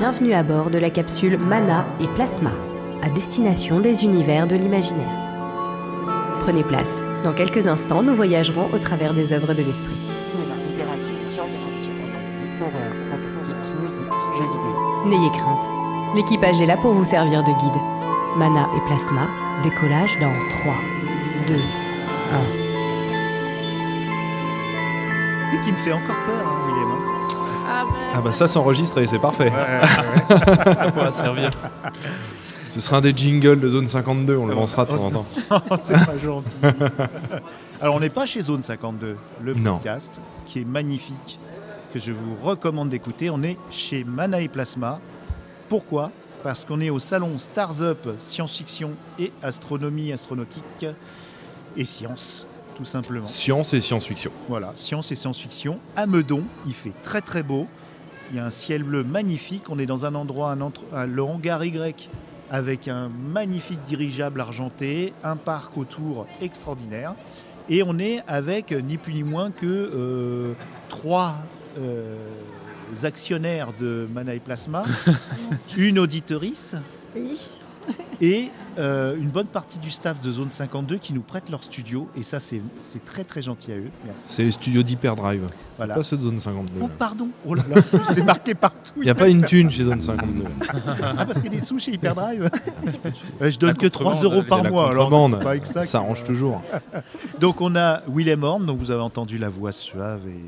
Bienvenue à bord de la capsule Mana et Plasma, à destination des univers de l'imaginaire. Prenez place. Dans quelques instants, nous voyagerons au travers des œuvres de l'esprit. Cinéma, littérature, science-fiction, fantasy, horreur, fantastique, musique, jeux vidéo. N'ayez crainte. L'équipage est là pour vous servir de guide. Mana et Plasma, décollage dans 3, 2, 1. Et qui me fait encore peur. Ah. Ah bah ça s'enregistre et c'est parfait. Ça pourra servir. Ce sera un des jingles de zone 52, on le lancera de temps en temps. c'est pas gentil. Alors, on n'est pas chez Zone 52, le Non. podcast qui est magnifique, que je vous recommande d'écouter. On est chez Mana et Plasma. Pourquoi? Parce qu'on est au salon Stars Up Science-Fiction et Astronomie Astronautique et Science, tout simplement. Science et science-fiction. Voilà, science et science-fiction. À Meudon, il fait très très beau. Il y a un ciel bleu magnifique. On est dans un endroit, un entre- un- le hangar Y, avec un magnifique dirigeable argenté, un parc autour extraordinaire. Et on est avec ni plus ni moins que euh, trois euh, actionnaires de Mana et Plasma, une auditorice Oui. et euh, une bonne partie du staff de Zone 52 qui nous prêtent leur studio. Et ça, c'est très très gentil à eux. Merci. C'est les studios d'Hyperdrive. C'est pas ceux de zone 52. Oh, pardon Oh là là, c'est marqué partout. Il n'y a pas une thune chez zone 52. Ah, parce qu'il y a des sous chez Hyperdrive Je donne La que 3 contrebande, euros par la mois. Alors, pas avec ça. Ça arrange toujours. Donc, on a Willem Horn, donc vous avez entendu la voix suave et.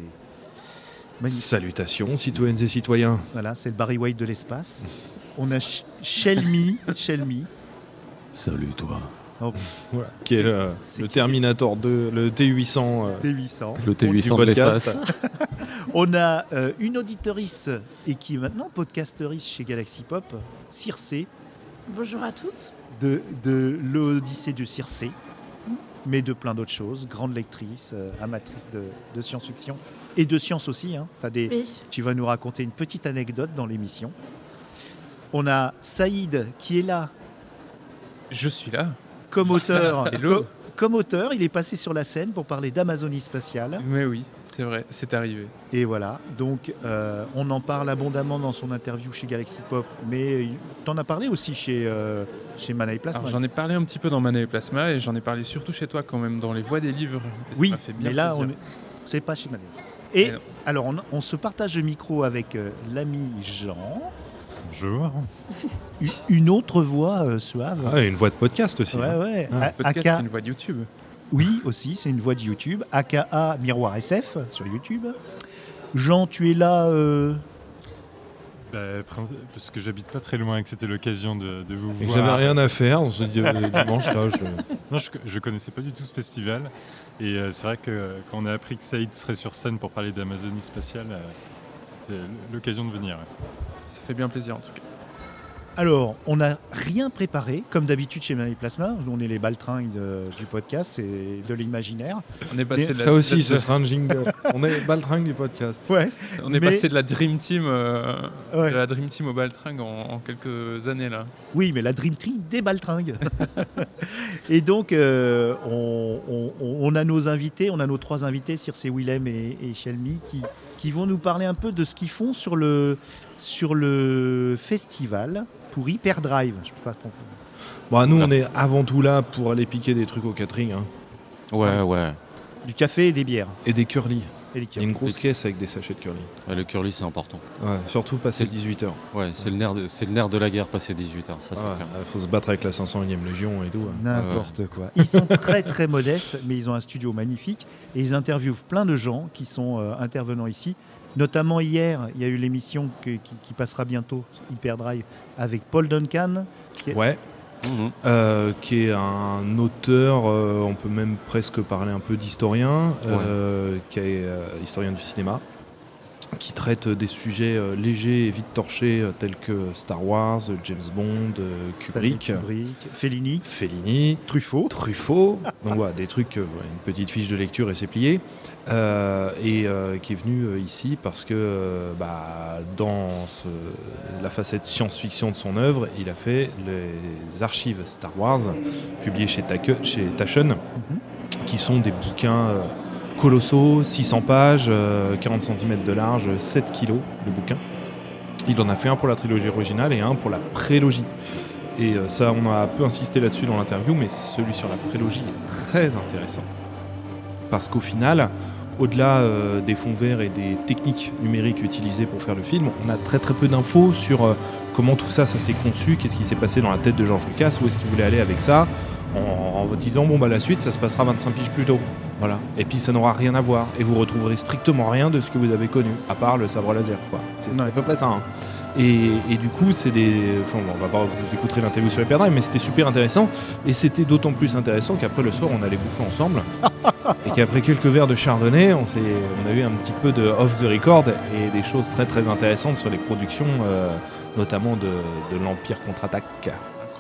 magnifique. Salutations, citoyennes et citoyens. Voilà, c'est le Barry White de l'espace. On a Sh- Shelmy. Shelmy. Salut toi. Oh, Qui est le, Terminator 2, le T800. euh, T800. Le T800 Du de podcast. l'espace. On a euh, une auditorice et qui est maintenant podcasteurice chez Galaxy Pop, Circe, Bonjour à tous. de, de l'Odyssée de Circe, mais de plein d'autres choses. Grande lectrice, euh, amatrice de, de science-fiction et de science aussi. hein. T'as des, Oui. Tu vas nous raconter une petite anecdote dans l'émission. On a Saïd qui est là Je suis là. comme auteur. Co- comme auteur, il est passé sur la scène pour parler d'Amazonie spatiale. Mais oui, c'est vrai, c'est arrivé. Et voilà, donc euh, on en parle abondamment dans son interview chez Galaxy Pop, mais tu en as parlé aussi chez, euh, chez Mana et Plasma. J'en ai parlé un petit peu dans Mana et Plasma et j'en ai parlé surtout chez toi quand même dans les voix des livres. Et ça oui, m'a fait bien mais là, c'est pas chez Mana. Et non. alors, on, on se partage le micro avec euh, l'ami Jean. Bonjour. Une autre voix euh, suave. Ah, une voix de podcast aussi. ouais, hein. ouais. Ah, Podcast, c'est une voix de YouTube. Oui, aussi, c'est une voix de YouTube. AKA Miroir SF sur YouTube. Jean, tu es là. euh, Bah, parce que j'habite pas très loin et que c'était l'occasion de, de vous Et voir. j'avais rien à faire, on se dit euh, dimanche là. je- Non, je, je connaissais pas du tout ce festival. Et euh, c'est vrai que quand on a appris que Saïd serait sur scène pour parler d'Amazonie spatiale, c'était l'occasion de venir. Ça fait bien plaisir en tout cas. Alors, on n'a rien préparé, comme d'habitude chez Mani Plasma. On est les baltringues de- du podcast et de l'imaginaire. On est passé, de la, Ça aussi, de- ce sera un jingle. on est baltringue du podcast. Ouais. on est mais- passé de la Dream Team, euh, Ouais. de la Dream Team au Baltringue en, en quelques années là. Oui, mais la Dream Team des baltringues. et donc, euh, on, on- on a nos invités, on a nos trois invités, Circe, Willem et, et Shelmy, qui, qui vont nous parler un peu de ce qu'ils font sur le, sur le festival pour Hyperdrive. Je peux pas. Bon, nous, on est avant tout là pour aller piquer des trucs au catering hein. Ouais, ouais. Du café et des bières. et des curly. Et les Il y a une grosse caisse avec des sachets de curly. Ouais, le curly, c'est important. Ouais, surtout passer C'est- 18h. Ouais, c'est le nerf de, c'est le nerf de la guerre passé 18 heures, ça c'est Il clair. faut se battre avec la 501e Légion et tout. hein. N'importe quoi. Ils sont très très modestes, mais ils ont un studio magnifique et ils interviewent plein de gens qui sont euh, intervenants ici. Notamment hier, il y a eu l'émission qui, qui passera bientôt, Hyperdrive, avec Paul Duncan. qui Ouais, Euh, qui est un auteur, euh, on peut même presque parler un peu d'historien, euh, qui est historien du cinéma, qui traite des sujets euh, légers et vite torchés euh, tels que Star Wars, James Bond, euh, Kubrick, Kubrick, Fellini, Fellini, Truffaut. Truffaut. Donc voilà, des trucs, une petite fiche de lecture et c'est plié. Et qui est venu ici parce que bah, dans ce- la facette science-fiction de son œuvre, il a fait les archives Star Wars, publiées chez, Take- chez Taschen, qui sont des bouquins colossaux, 600 pages, euh, 40 cm de large, 7 kilos de bouquins. Il en a fait un pour la trilogie originale et un pour la prélogie. Et euh, ça, on a un peu insisté là-dessus dans l'interview, mais celui sur la prélogie est très intéressant. Parce qu'au final, au-delà euh, des fonds verts et des techniques numériques utilisées pour faire le film, on a très très peu d'infos sur euh, comment tout ça, ça s'est conçu, qu'est-ce qui s'est passé dans la tête de George Lucas, où est-ce qu'il voulait aller avec ça, en, en disant bon bah la suite, ça se passera 25 piges plus tôt. Voilà. Et puis ça n'aura rien à voir. Et vous retrouverez strictement rien de ce que vous avez connu, à part le sabre laser. quoi. C'est à peu près ça. hein. Et, et du coup, c'est des. Enfin, bon, on va pas vous écouterez l'interview sur Hyperdrive, mais c'était super intéressant. Et c'était d'autant plus intéressant qu'après le soir, on allait bouffer ensemble. et qu'après quelques verres de chardonnay, on, on a eu un petit peu de off the record et des choses très très intéressantes sur les productions, euh, notamment de, de l'Empire contre-attaque.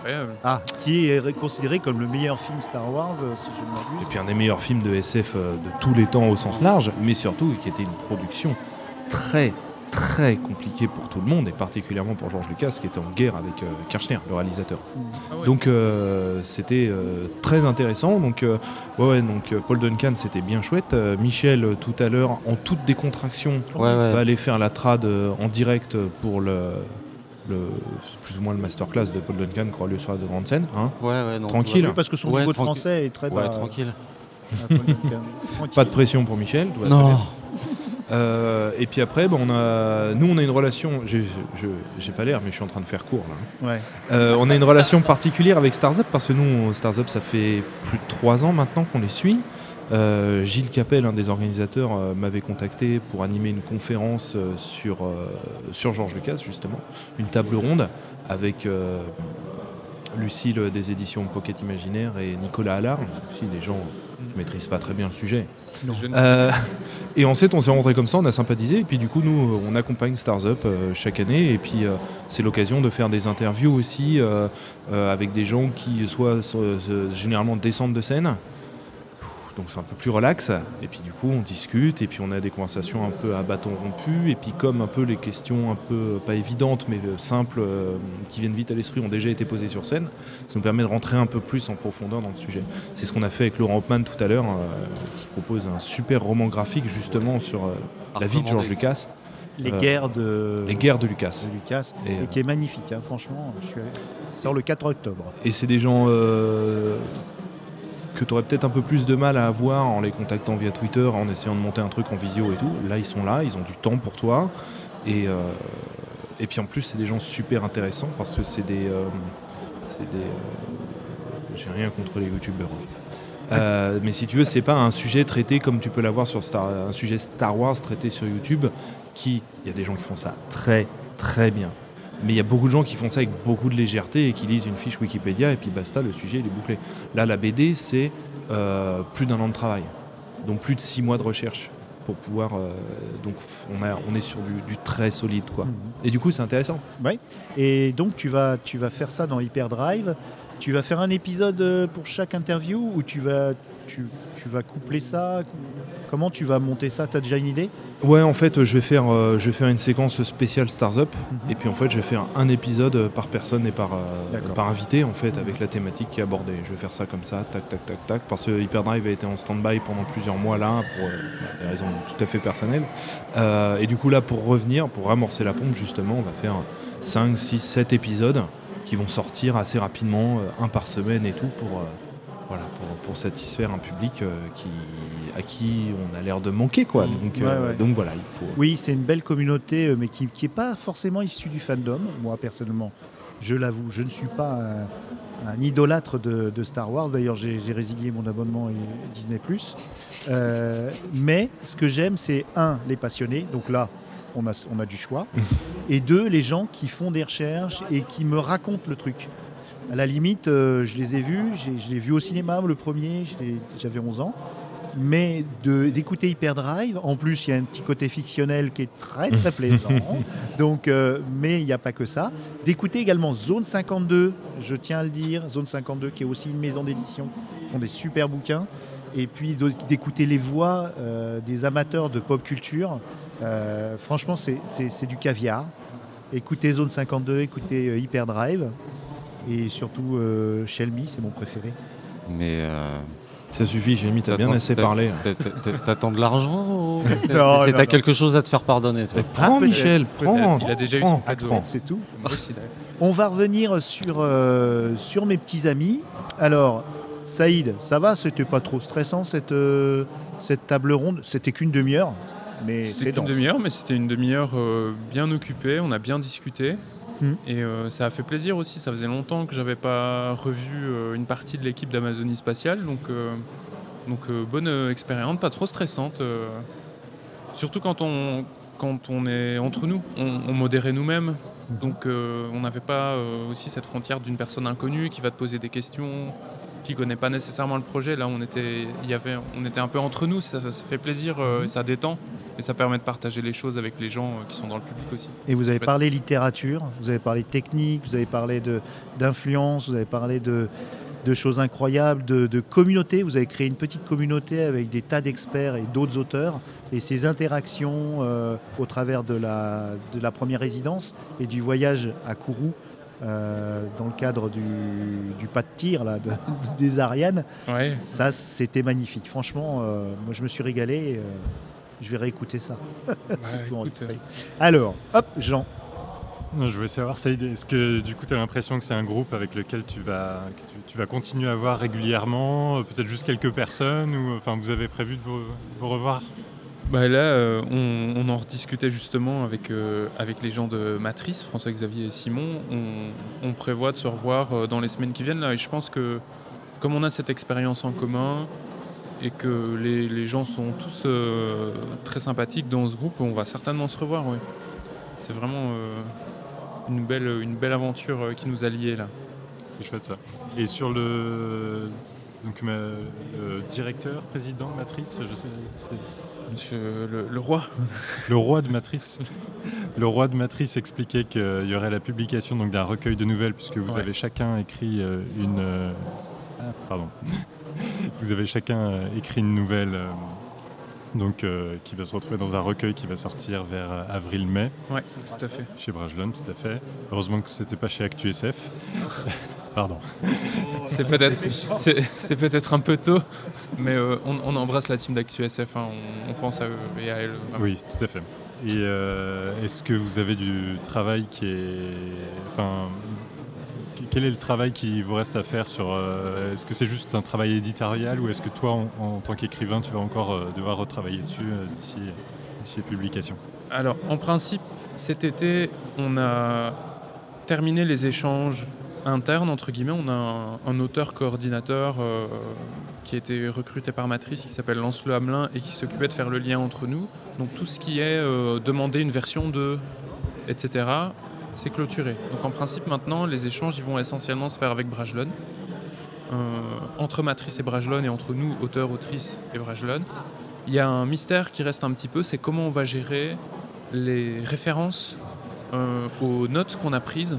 Incroyable. Ah, qui est ré- considéré comme le meilleur film Star Wars, euh, si je ne Et m'abuse. puis un des meilleurs films de SF euh, de tous les temps au sens large, mais surtout qui était une production très très compliquée pour tout le monde et particulièrement pour George Lucas qui était en guerre avec euh, Kirchner, le réalisateur. Ah ouais. Donc euh, c'était euh, très intéressant. Donc euh, ouais, ouais, donc Paul Duncan c'était bien chouette. Euh, Michel tout à l'heure en toute décontraction Ouais, ouais. va aller faire la trad euh, en direct pour le, le plus ou moins le masterclass de Paul Duncan qui aura lieu sur la grande scène. Hein Ouais, ouais, non. Tranquille. Oui, parce que son Ouais, niveau de français est très bas. Ouais, tranquille. Pas de pression pour Michel. doit Non. Euh, et puis après, bah, on a, nous, on a une relation. J'ai je- j'ai pas l'air, mais je suis en train de faire court là. Ouais. Euh, on a une relation particulière avec Stars Up parce que nous, Stars Up, ça fait plus de trois ans maintenant qu'on les suit. Euh, Gilles Capel, un des organisateurs, euh, m'avait contacté pour animer une conférence euh, sur, euh, sur Georges Lucas, justement, une table ronde avec euh, Lucille des éditions Pocket Imaginaire et Nicolas Allard, aussi des gens qui maîtrisent pas très bien le sujet. Euh, et ensuite, on s'est rencontrés comme ça, on a sympathisé. Et puis, du coup, nous, on accompagne Stars Up euh, chaque année. Et puis, euh, c'est l'occasion de faire des interviews aussi euh, euh, avec des gens qui, soit so- euh, généralement descendent de scène. Donc, c'est un peu plus relax. Et puis, du coup, on discute. Et puis, on a des conversations un peu à bâton rompu. Et puis, comme un peu les questions un peu, euh, pas évidentes, mais euh, simples, euh, qui viennent vite à l'esprit, ont déjà été posées sur scène, ça nous permet de rentrer un peu plus en profondeur dans le sujet. C'est ce qu'on a fait avec Laurent Hopman tout à l'heure, euh, qui propose un super roman graphique justement sur euh, la vie de George Lucas, Les Euh, guerres de, les guerres de Lucas. de Lucas, Et, et, euh, qui est magnifique, hein, franchement. Je suis allé- ça sort le 4 octobre. Et c'est des gens euh, que tu aurais peut-être un peu plus de mal à avoir en les contactant via Twitter, en essayant de monter un truc en visio et tout. Là, ils sont là, ils ont du temps pour toi. Et, euh, et puis en plus, c'est des gens super intéressants parce que c'est des. euh, c'est des euh, J'ai rien contre les youtubeurs. hein. Mais si tu veux, c'est pas un sujet traité comme tu peux l'avoir sur Star, un sujet Star Wars traité sur YouTube. Qui, il y a des gens qui font ça très très bien. Mais il y a beaucoup de gens qui font ça avec beaucoup de légèreté et qui lisent une fiche Wikipédia et puis basta, le sujet il est bouclé. Là, la BD, c'est euh, plus d'un an de travail, donc plus de six mois de recherche pour pouvoir. euh, donc on, a, on est sur du, du très solide quoi. Mhm. Et du coup, c'est intéressant. Et donc, tu vas, tu vas faire ça dans Hyperdrive. Tu vas faire un épisode euh, pour chaque interview ou tu vas, tu, tu vas coupler ça? Comment tu vas monter ça? Tu as déjà une idée? Ouais, en fait, je vais faire, euh, je vais faire une séquence spéciale Stars Up Mhm. et puis en fait, je vais faire un épisode euh, par personne et par, euh, par invité en fait avec la thématique qui est abordée. Je vais faire ça comme ça, tac, tac, tac, tac, parce que Hyperdrive a été en stand-by pendant plusieurs mois là pour euh, des raisons tout à fait personnelles. Et du coup là, pour revenir, pour amorcer la pompe justement, on va faire 5, 6, 7 épisodes qui vont sortir assez rapidement, un par semaine et tout pour, voilà, pour, pour satisfaire un public euh, qui, à qui on a l'air de manquer quoi. Mhm. Donc, Ouais, euh, ouais. donc voilà, il faut. Oui, c'est une belle communauté, euh, mais qui n'est pas forcément issue du fandom. Moi, personnellement, je l'avoue, je ne suis pas un, un idolâtre de, de Star Wars. D'ailleurs, j'ai j'ai résilié mon abonnement à Disney+. Euh, mais ce que j'aime, c'est un, les passionnés. Donc là, on a, on a du choix. et deux, les gens qui font des recherches et qui me racontent le truc. À la limite, euh, je les ai vus, j'ai- je l'ai vu au cinéma, le premier, j'avais 11 ans. Mais d'écouter Hyperdrive, en plus il y a un petit côté fictionnel qui est très très plaisant. Donc, euh, mais il n'y a pas que ça. D'écouter également Zone 52, je tiens à le dire, Zone 52 qui est aussi une maison d'édition, font des super bouquins. Et puis d'écouter les voix euh, des amateurs de pop culture, franchement c'est- du caviar. Écoutez Zone 52, écoutez Hyperdrive et surtout euh, Shelby, c'est mon préféré. Mais euh, Ça suffit, j'ai mis, t'as bien assez parlé. t'a- t'a- T'attends de l'argent ou T'as quelque chose à te faire pardonner, toi prends, peut-être, Michel, prends. Il a déjà eu son. Accent. C'est tout. On va revenir sur, euh, sur mes petits amis. Alors, Saïd, ça va? C'était pas trop stressant cette, euh, cette table ronde? C'était qu'une demi-heure, mais C'était qu'une demi-heure, mais c'était une demi-heure euh, bien occupée. On a bien discuté. Mhm. Et euh, ça a fait plaisir aussi. Ça faisait longtemps que j'avais pas revu euh, une partie de l'équipe d'Amazonie Spatiale. Donc, euh, donc bonne expérience, pas trop stressante. surtout quand on, quand on est entre nous. On, on modérait nous-mêmes. Donc euh, on n'avait pas aussi cette frontière d'une personne inconnue qui va te poser des questions, qui connaît pas nécessairement le projet. Là, on était, y avait, on était un peu entre nous. Ça, ça fait plaisir, euh, ça détend et ça permet de partager les choses avec les gens euh, qui sont dans le public aussi. Et vous avez parlé littérature, vous avez parlé technique, vous avez parlé d'influence, vous avez parlé de, de choses incroyables, de, de communauté. Vous avez créé une petite communauté avec des tas d'experts et d'autres auteurs. Et ces interactions euh, au travers de la, de la première résidence et du voyage à Kourou, euh, dans le cadre du, du pas de tir là, de- des Ariane, Ouais. ça c'était magnifique. Franchement, euh, moi je me suis régalé. et, euh, je vais réécouter ça. Bah, écoute, Alors, hop, Jean. Je voulais savoir, Saïd, est-ce que du coup tu as l'impression que c'est un groupe avec lequel tu vas, que tu, tu vas continuer à voir régulièrement, peut-être juste quelques personnes, ou enfin vous avez prévu de vous, vous revoir Bah là, euh, on, en rediscutait justement avec, euh, avec les gens de Matrice, François-Xavier et Simon. On, on prévoit de se revoir euh, dans les semaines qui viennent là. Et je pense que comme on a cette expérience en commun et que les, les gens sont tous très sympathiques dans ce groupe, on va certainement se revoir. oui. C'est vraiment une, belle, une belle aventure qui nous a liés là. C'est chouette ça. Et sur le, donc, ma- le directeur, président de Matrice, je sais, Monsieur le, le roi. le roi de Matrice. Le roi de Matrice expliquait qu'il y aurait la publication donc, d'un recueil de nouvelles, puisque vous Ouais. avez chacun écrit euh, une. euh, ah, pardon. vous avez chacun euh, écrit une nouvelle. euh, donc, euh, qui va se retrouver dans un recueil qui va sortir vers euh, avril-mai Ouais, tout à fait. chez Brajlon, tout à fait. Heureusement que c'était pas chez ActuSF. Pardon. C'est peut-être c'est, c'est peut-être un peu tôt, mais euh, on, on embrasse la team d'ActuSF, hein, on, on pense à eux et à elle. vraiment. Oui, tout à fait. Et euh, est-ce que vous avez du travail qui est. Enfin. Quel est le travail qui vous reste à faire sur. euh, est-ce que c'est juste un travail éditorial ou est-ce que toi, en, en tant qu'écrivain, tu vas encore devoir retravailler dessus d'ici, d'ici les publications? Alors, en principe, cet été, on a terminé les échanges internes, entre guillemets. On a un, un auteur coordinateur euh, qui a été recruté par Matrice, qui s'appelle Lancelot Hamelin, et qui s'occupait de faire le lien entre nous. Donc, tout ce qui est euh, demander une version de, etc., c'est clôturé. Donc, en principe, maintenant, les échanges, ils vont essentiellement se faire avec Brajlon. Euh, entre Matrice et Brajlon, et entre nous, auteurs, autrices et Brajlon. Il y a un mystère qui reste un petit peu, c'est comment on va gérer les références aux notes qu'on a prises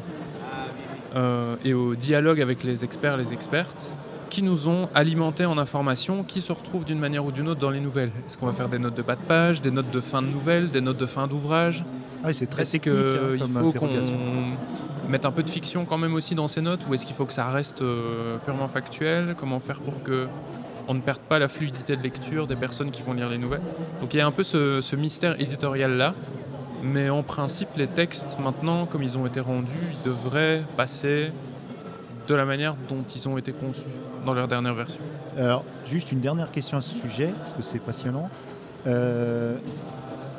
et au dialogue avec les experts, les expertes, qui nous ont alimentés en informations qui se retrouvent d'une manière ou d'une autre dans les nouvelles. Est-ce qu'on va faire des notes de bas de page, des notes de fin de nouvelles, des notes de fin d'ouvrage? Ah oui, c'est très Est-ce technique hein, comme faut qu'on mette un peu de fiction quand même aussi dans ces notes ou est-ce qu'il faut que ça reste euh, purement factuel? Comment faire pour que on ne perde pas la fluidité de lecture des personnes qui vont lire les nouvelles? Donc il y a un peu ce, ce mystère éditorial là. Mais en principe, les textes, maintenant, comme ils ont été rendus, ils devraient passer de la manière dont ils ont été conçus dans leur dernière version. Alors, juste une dernière question à ce sujet, parce que c'est passionnant. Euh,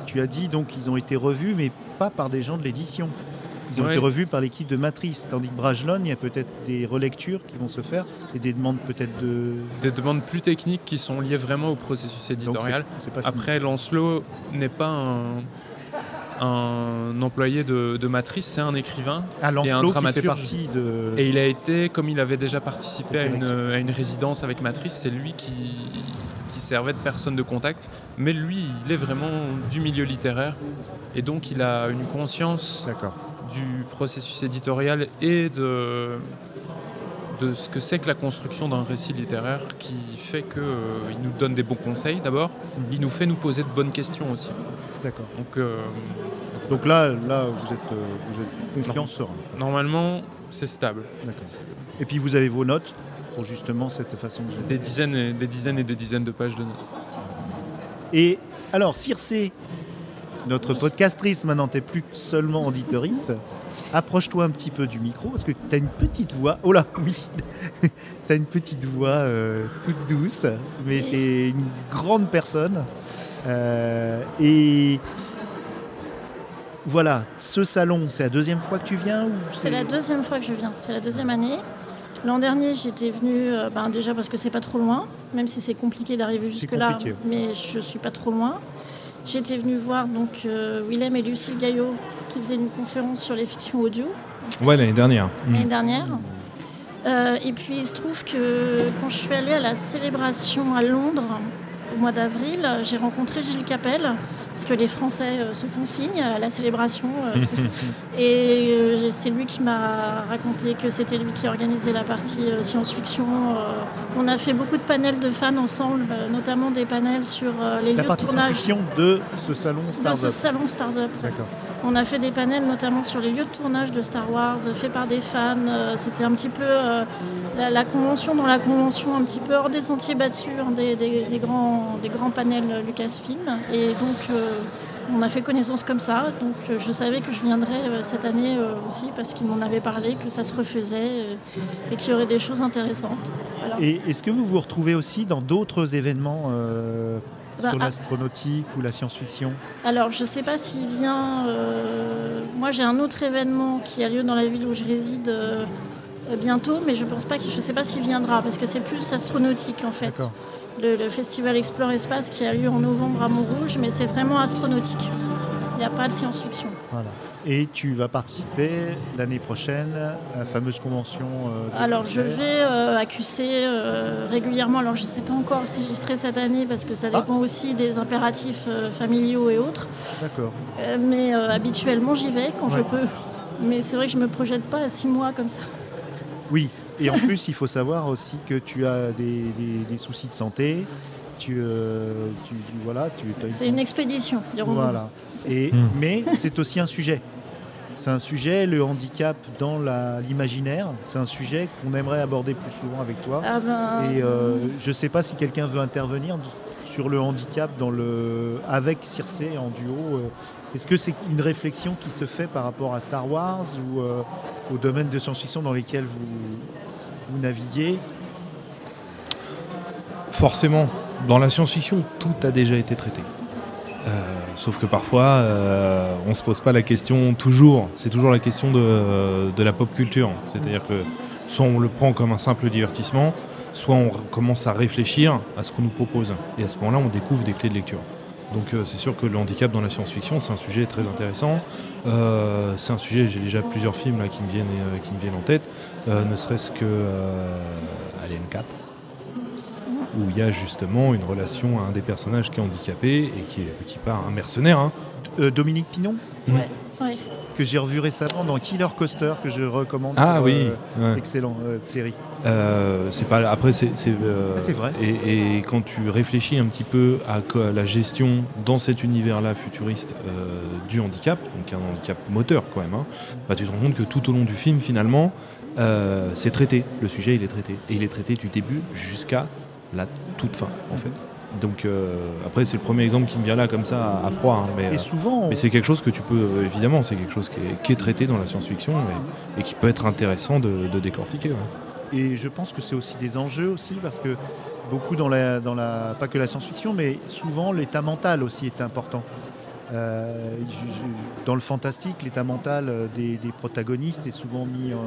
tu as dit donc qu'ils ont été revus, mais pas par des gens de l'édition. Ils ont Ouais. été revus par l'équipe de Matrice, tandis que Brajlon, il y a peut-être des relectures qui vont se faire et des demandes peut-être de. Des demandes plus techniques qui sont liées vraiment au processus Donc, éditorial. pas. Après, Lancelot n'est pas un, un employé de, de Matrice, c'est un écrivain. ah, et un dramaturge. de. Et il a été, comme il avait déjà participé à une, Direction. à une résidence avec Matrice, c'est lui qui, qui servait de personne de contact. Mais lui, il est vraiment du milieu littéraire. Et donc, il a une conscience du processus éditorial et de, de ce que c'est que la construction d'un récit littéraire qui fait qu'il nous donne des bons conseils d'abord, Mhm. il nous fait nous poser de bonnes questions aussi. D'accord. Donc euh, Donc là, là, vous êtes, euh, vous êtes confiant, serein. normalement, c'est stable. D'accord. Et puis vous avez vos notes. pour justement cette façon de Des dizaines et des dizaines et des dizaines de pages de notes. Et alors, Circé, notre podcastrice, maintenant, t'es plus seulement auditorice. Approche-toi un petit peu du micro parce que tu as une petite voix. Oh là, oui Tu as une petite voix euh, toute douce, mais tu es une grande personne. Euh, et voilà, ce salon, c'est la deuxième fois que tu viens ou C'est la deuxième fois que je viens, c'est la deuxième année. L'an dernier, j'étais venue euh, ben, déjà parce que c'est pas trop loin, même si c'est compliqué d'arriver jusque-là, mais je suis pas trop loin. J'étais venue voir donc euh, Willem et Lucille Gaillot qui faisaient une conférence sur les fictions audio Ouais, l'année dernière. L'année dernière. Euh, et puis il se trouve que quand je suis allée à la célébration à Londres au mois d'avril, j'ai rencontré Gilles Capel, parce que les Français euh, se font signe à la célébration. euh, et euh, c'est lui qui m'a raconté que c'était lui qui organisait la partie euh, science-fiction. euh. on a fait beaucoup de panels de fans ensemble, euh, notamment des panels sur euh, les La lieux de tournage science-fiction de ce salon de ce Stars Up. salon Stars Up. D'accord. On a fait des panels notamment sur les lieux de tournage de Star Wars, euh, faits par des fans. Euh, C'était un petit peu euh, la, la convention dans la convention, un petit peu hors des sentiers battus, hein, des, des- des grands, des grands panels Lucasfilm. Et donc, euh, on a fait connaissance comme ça. Donc, euh, je savais que je viendrais euh, cette année euh, aussi parce qu'ils m'en avaient parlé, que ça se refaisait euh, et qu'il y aurait des choses intéressantes. Voilà. Et est-ce que vous vous retrouvez aussi dans d'autres événements euh, Bah, sur ah. l'astronautique ou la science-fiction? Alors, je ne sais pas s'il vient. euh, moi, j'ai un autre événement qui a lieu dans la ville où je réside euh, euh, bientôt, mais je pense pas que je sais pas s'il viendra parce que c'est plus astronautique en fait. Le, le festival Explore Espace qui a lieu en novembre à Montrouge, mais c'est vraiment astronautique. Il n'y a pas de science-fiction. Voilà. Et tu vas participer l'année prochaine à la fameuse convention. euh, Alors, je vais euh, à QC euh, régulièrement. Alors, je ne sais pas encore si j'y serai cette année parce que ça Ah. dépend aussi des impératifs euh, familiaux et autres. D'accord. Euh, mais euh, habituellement, j'y vais quand je peux. Mais c'est vrai que je me projette pas à six mois comme ça. Oui. Et en plus, il faut savoir aussi que tu as des, des- des soucis de santé. Tu, euh, tu, tu- voilà, tu C'est une expédition. Voilà. Et, Hmm. Mais c'est aussi un sujet. C'est un sujet, le handicap dans la- l'imaginaire. C'est un sujet qu'on aimerait aborder plus souvent avec toi. Ah ben, Et euh, je ne sais pas si quelqu'un veut intervenir sur le handicap dans le... avec Circé en duo. euh. Est-ce que c'est une réflexion qui se fait par rapport à Star Wars ou euh, au domaine de science-fiction dans lesquels vous, vous naviguez Forcément, dans la science-fiction, tout a déjà été traité. Euh, sauf que parfois, euh, on ne se pose pas la question toujours. C'est toujours la question de, de la pop culture. C'est-à-dire que soit on le prend comme un simple divertissement, soit on commence à réfléchir à ce qu'on nous propose. Et à ce moment-là, on découvre des clés de lecture. Donc euh, c'est sûr que le handicap dans la science-fiction, c'est un sujet très intéressant. Euh, c'est un sujet, j'ai déjà plusieurs films là, qui, me viennent, euh, qui me viennent en tête, ne serait-ce que euh, Alien 4 où il y a justement une relation à un des personnages qui est handicapé et qui, est, qui part un mercenaire. hein. Euh, Dominique Pinon, ouais. que j'ai revu récemment dans Killer Coaster, que je recommande. Ah pour, oui, euh, ouais. Excellent euh, série. Euh, c'est pas après c'est c'est euh, C'est vrai. Et, et quand tu réfléchis un petit peu à, la gestion dans cet univers-là futuriste euh, du handicap, donc un handicap moteur quand même, hein, bah, tu te rends compte que tout au long du film finalement euh, c'est traité. Le sujet il est traité et il est traité du début jusqu'à la toute fin en fait. Donc euh, après c'est le premier exemple qui me vient là comme ça à, à froid, hein, mais, Et euh, souvent, mais c'est quelque chose que tu peux, évidemment, c'est quelque chose qui est, qui est traité dans la science-fiction et, et qui peut être intéressant de, de décortiquer. ouais. Et je pense que c'est aussi des enjeux aussi parce que beaucoup dans la, dans la pas que la science-fiction, mais souvent l'état mental aussi est important. Euh, dans le fantastique, l'état mental des, des protagonistes est souvent mis en-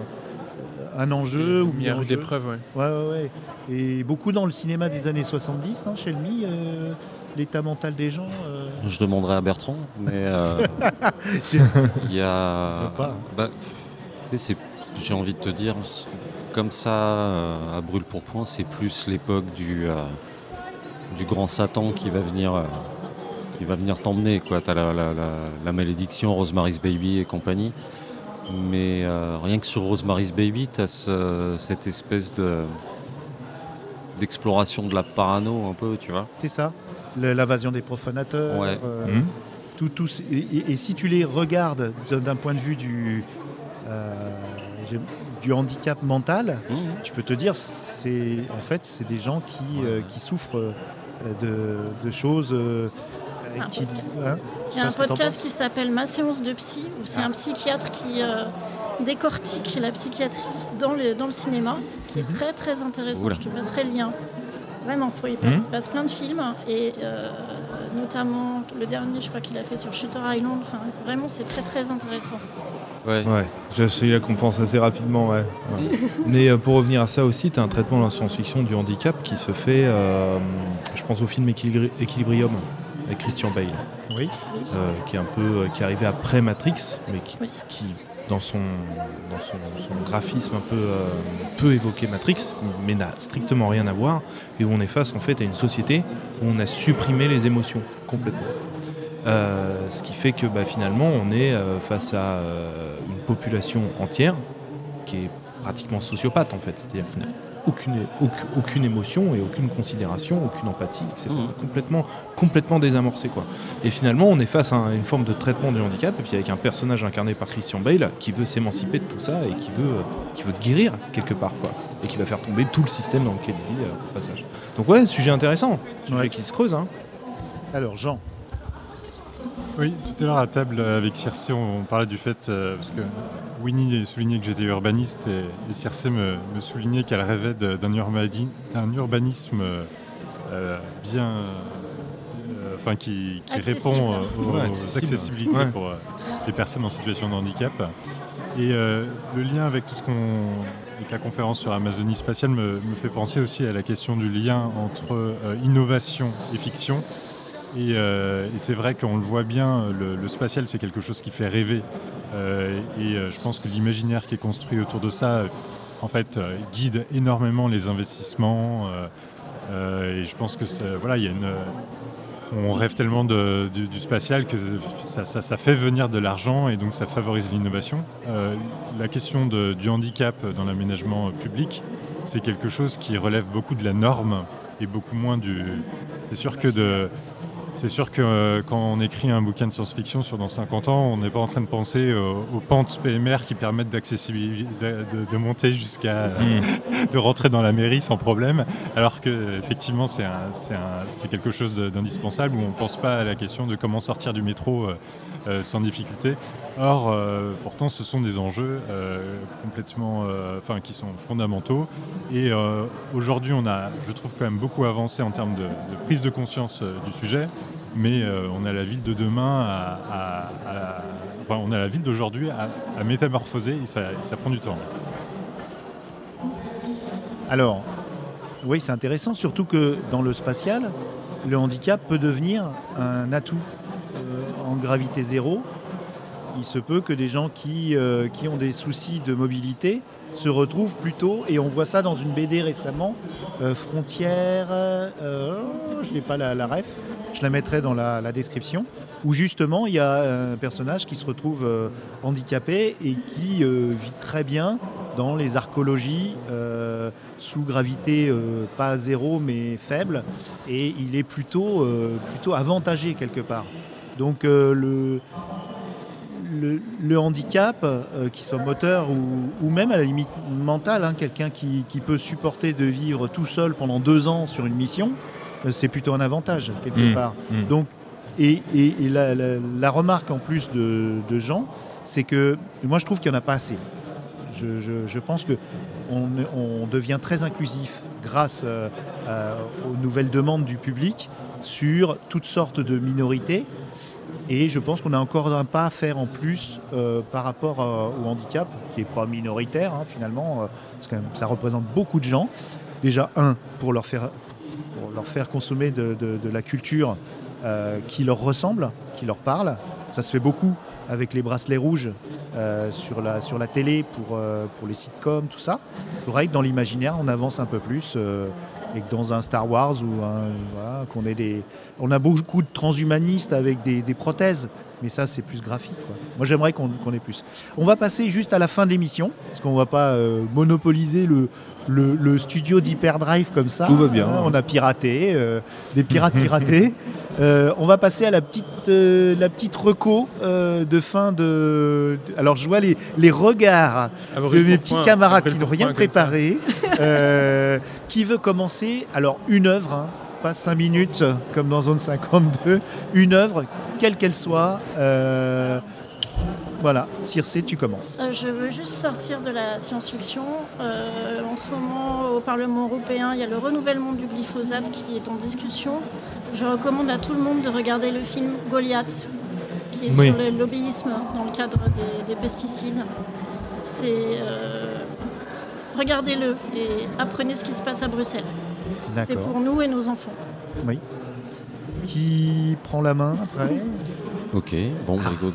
un enjeu ou mis à rude épreuve, ouais. Ouais, ouais, ouais. Et beaucoup dans le cinéma des années 70, hein, chez Elmi, euh, l'état mental des gens. euh, Je demanderai à Bertrand, mais euh, j'ai- il y a. Pas. Bah, tu sais, c'est- j'ai envie de te dire, comme ça, euh, à brûle pour point, c'est plus l'époque du, euh, du grand Satan qui va venir. euh, qui va venir t'emmener quoi. T'as la, la, la, la malédiction, Rosemary's Baby et compagnie. Mais euh, rien que sur Rosemary's Baby, t'as ce- cette espèce de d'exploration de la parano un peu, tu vois. c'est ça, l'invasion des profanateurs. Ouais. euh, tout, tout, et, si tu les regardes d'un- point de vue du, euh, du handicap mental, Mmh. tu peux te dire, c'est en fait, c'est des gens qui, euh, qui souffrent de, de choses. Qui, hein, Il y a un podcast qui s'appelle Ma séance de psy, où c'est un psychiatre qui euh, décortique la psychiatrie dans le, dans le cinéma, qui est très très intéressant. Oula. Je te passerai le lien. Vraiment, faut y Mhm. il se passe plein de films, et euh, notamment le dernier, je crois qu'il a fait sur Shutter Island. Enfin, vraiment, c'est très très intéressant. Ouais. Ouais, je celui-là qu'on pense assez rapidement, ouais. Ouais. Mais euh, pour revenir à ça aussi, tu as un traitement dans la science-fiction du handicap qui se fait, euh, je pense au film Équilibri- Equilibrium avec Christian Bale, Oui. euh, qui est un peu euh, qui est arrivé après Matrix, mais qui, Oui. qui, dans son dans son, son graphisme un peu euh, peut évoquer Matrix, mais n'a strictement rien à voir, et où on est face en fait à une société où on a supprimé les émotions complètement. Euh, ce qui fait que bah, finalement on est euh, face à euh, une population entière qui est pratiquement sociopathe en fait, c'est-à-dire aucune, aucune, émotion et aucune considération, aucune empathie, c'est Mhm. complètement, complètement désamorcé quoi. Et finalement on est face à un- une forme de traitement du handicap et puis avec un personnage incarné par Christian Bale qui veut s'émanciper de tout ça et qui veut, qui veut guérir quelque part quoi, et qui va faire tomber tout le système dans lequel il vit euh, au passage. Donc ouais, sujet intéressant, sujet Ouais. qui se creuse. Hein. Alors, Jean, Oui, tout à l'heure à table avec Circe, on, on parlait du fait, euh, parce que Winnie soulignait que j'étais urbaniste et, et Circe me, me soulignait qu'elle rêvait d'un urbani- d'un urbanisme euh, bien. euh, Enfin, qui, répond euh, aux, Ouais, aux accessible. accessibilités Ouais. pour euh, les personnes en situation de handicap. Et euh, le lien avec tout ce qu'on. avec la conférence sur Amazonie spatiale me, me fait penser aussi à la question du lien entre euh, innovation et fiction. Et, euh, et c'est vrai qu'on le voit bien, le, spatial c'est quelque chose qui fait rêver. Euh, et euh, je pense que l'imaginaire qui est construit autour de ça, en fait, guide énormément les investissements. et je pense que voilà, on rêve tellement du, spatial que ça, fait venir de l'argent et donc ça favorise l'innovation. La question du handicap dans l'aménagement public, c'est quelque chose qui relève beaucoup de la norme et beaucoup moins du. C'est sûr que de. C'est sûr que euh, quand on écrit un bouquin de science-fiction sur dans 50 ans, on n'est pas en train de penser aux, aux pentes PMR qui permettent d'accessibilité, de, de- de monter jusqu'à euh, de rentrer dans la mairie sans problème, alors que effectivement c'est un- c'est un- c'est quelque chose d'indispensable où on ne pense pas à la question de comment sortir du métro euh, euh, sans difficulté. Or, euh, pourtant, ce sont des enjeux euh, complètement, euh, enfin, qui sont fondamentaux. Et aujourd'hui, on a, je trouve, quand même beaucoup avancé en termes de, prise de conscience du sujet. Mais on a la ville de demain à, enfin, on a la ville d'aujourd'hui à, métamorphoser et ça, prend du temps. Alors, oui, c'est intéressant, surtout que dans le spatial, le handicap peut devenir un atout en gravité zéro. Il se peut que des gens qui, euh, qui ont des soucis de mobilité se retrouvent plutôt, et on voit ça dans une BD récemment, euh, Frontières, euh, je n'ai pas la, ref, je la mettrai dans la, description, où justement il y a un personnage qui se retrouve handicapé et qui vit très bien dans les archéologies euh, sous gravité pas zéro mais faible et il est plutôt, plutôt avantagé quelque part. Donc le, le, le handicap, euh, qu'il soit moteur ou, ou même à la limite mentale, hein, quelqu'un qui, qui peut supporter de vivre tout seul pendant deux ans sur une mission, euh, c'est plutôt un avantage quelque Mmh, part. mmh. Donc, et, et- et la, la- la remarque en plus de, de Jean, c'est que moi je trouve qu'il n'y en a pas assez. Je, je- je pense que on, devient très inclusif grâce euh, aux nouvelles demandes du public sur toutes sortes de minorités. Et je pense qu'on a encore un pas à faire en plus euh, par rapport euh, au handicap, qui n'est pas minoritaire hein, finalement, euh, parce que ça représente beaucoup de gens. Déjà, un, pour leur faire, pour leur faire consommer de, la culture qui leur ressemble, qui leur parle. Ça se fait beaucoup avec les bracelets rouges sur, la, télé pour, les sitcoms, tout ça. Il faudrait que dans l'imaginaire, on avance un peu plus et que dans un Star Wars ou qu'on ait des. On a beaucoup de transhumanistes avec des prothèses. Mais ça, c'est plus graphique. quoi. Moi, j'aimerais qu'on qu'on ait plus. On va passer juste à la fin de l'émission, parce qu'on ne va pas euh, monopoliser le, le, le studio d'Hyperdrive comme ça. Tout va bien. Hein, on a piraté, euh, des pirates piratés. Euh, on va passer à la petite, euh, la petite reco euh, de fin de, de- Alors, je vois les, les regards Ah, de mes petits point, camarades qui n'ont rien préparé. Euh, qui veut commencer? Alors, une œuvre, hein, pas cinq minutes comme dans Zone 52, une œuvre, quelle qu'elle soit. euh, voilà, Circe, tu commences. Euh, Je veux juste sortir de la science-fiction. Euh, en ce moment, au Parlement européen, il y a le renouvellement du glyphosate qui est en discussion. Je recommande à tout le monde de regarder le film Goliath, qui est Oui. sur le lobbyisme dans le cadre des, des pesticides. C'est euh, regardez-le et apprenez ce qui se passe à Bruxelles. C'est pour nous et nos enfants. Oui. Qui prend la main après Ok, bon, very good.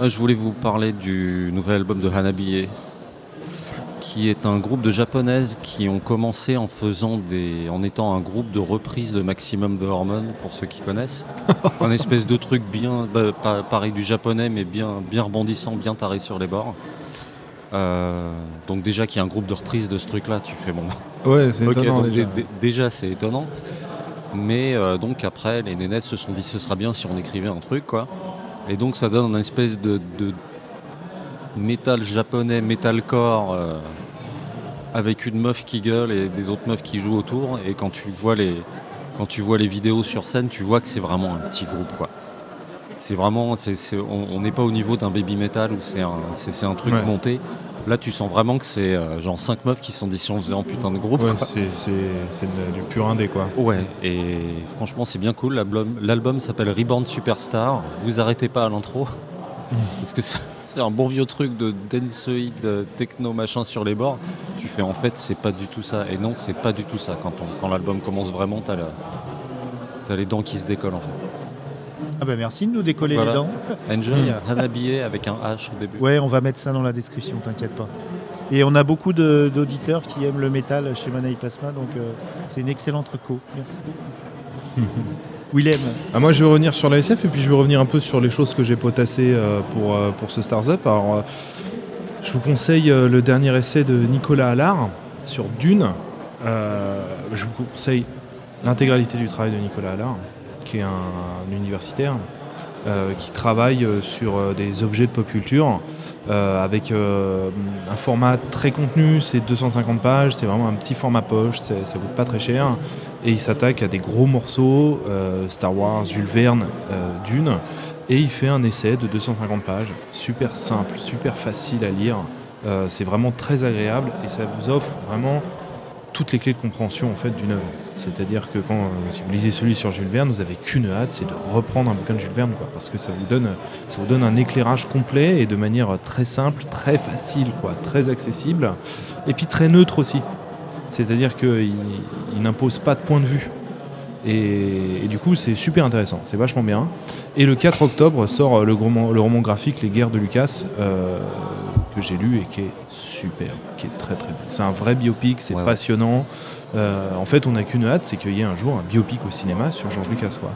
Ah, je voulais vous parler du nouvel album de Hanabiye, qui est un groupe de japonaises qui ont commencé en faisant des, en étant un groupe de reprise de Maximum the Hormone, pour ceux qui connaissent. un espèce de truc bien, bah, pas- pareil du japonais, mais bien, bien rebondissant, bien taré sur les bords. Euh, donc déjà qu'il y a un groupe de reprise de ce truc-là, tu fais bon. Ouais, c'est étonnant déjà. dé- dé- déjà c'est étonnant. Mais euh, donc après, les nénettes se sont dit ce sera bien si on écrivait un truc, quoi. Et donc ça donne une espèce de, de métal japonais, metalcore, euh, avec une meuf qui gueule et des autres meufs qui jouent autour. Et quand tu vois les, quand tu vois les vidéos sur scène, tu vois que c'est vraiment un petit groupe, quoi. C'est vraiment, on on n'est pas au niveau d'un baby metal où c'est un, truc Ouais. monté. Là, tu sens vraiment que c'est euh, genre 5 meufs qui sont dit si on faisait un putain de groupe. Ouais, c'est- du pur indé quoi. Ouais, et franchement, c'est bien cool. L'album, s'appelle Reborn Superstar. Vous arrêtez pas à l'intro. Parce que c'est un bon vieux truc de danceoid, de techno machin sur les bords. Tu fais en fait, c'est pas du tout ça. Et non, c'est pas du tout ça. Quand, on- quand l'album commence vraiment, t'as les dents qui se décollent en fait. Ah bah merci de nous décoller Voilà. les dents. Enjoy, Hanabiye avec un H au début. Ouais, on va mettre ça dans la description, t'inquiète pas. Et on a beaucoup d'auditeurs qui aiment le métal chez Manaï Plasma, donc euh, c'est une excellente reco. Merci. Willem, Ah, moi, je vais revenir sur la SF et puis je vais revenir un peu sur les choses que j'ai potassées euh, pour, euh, pour ce Stars Up. Alors, euh, je vous conseille euh, le dernier essai de Nicolas Allard sur Dune. Euh, je vous conseille l'intégralité du travail de Nicolas Allard, qui est un, un universitaire euh, qui travaille euh, sur euh, des objets de pop culture avec un format très contenu. C'est 250 pages, c'est vraiment un petit format poche, ça coûte pas très cher et il s'attaque à des gros morceaux, Star Wars, Jules Verne, Dune, et il fait un essai de 250 pages, super simple, super facile à lire, c'est vraiment très agréable et ça vous offre vraiment toutes les clés de compréhension en fait d'une œuvre. C'est-à-dire que quand euh, si vous lisez celui sur Jules Verne, vous avez qu'une hâte, c'est de reprendre un bouquin de Jules Verne, quoi, parce que ça vous donne, ça vous donne un éclairage complet et de manière très simple, très facile, quoi, très accessible, et puis très neutre aussi. C'est-à-dire qu'il il n'impose pas de point de vue. Et, du coup, c'est super intéressant, c'est vachement bien. Et le 4 octobre sort le, roman, le roman graphique Les Guerres de Lucas, euh, que j'ai lu et qui est super, qui est très très bien. C'est un vrai biopic, c'est Ouais, passionnant. Euh, en fait, on n'a qu'une hâte, c'est qu'il y ait un jour un biopic au cinéma sur George Lucas. quoi.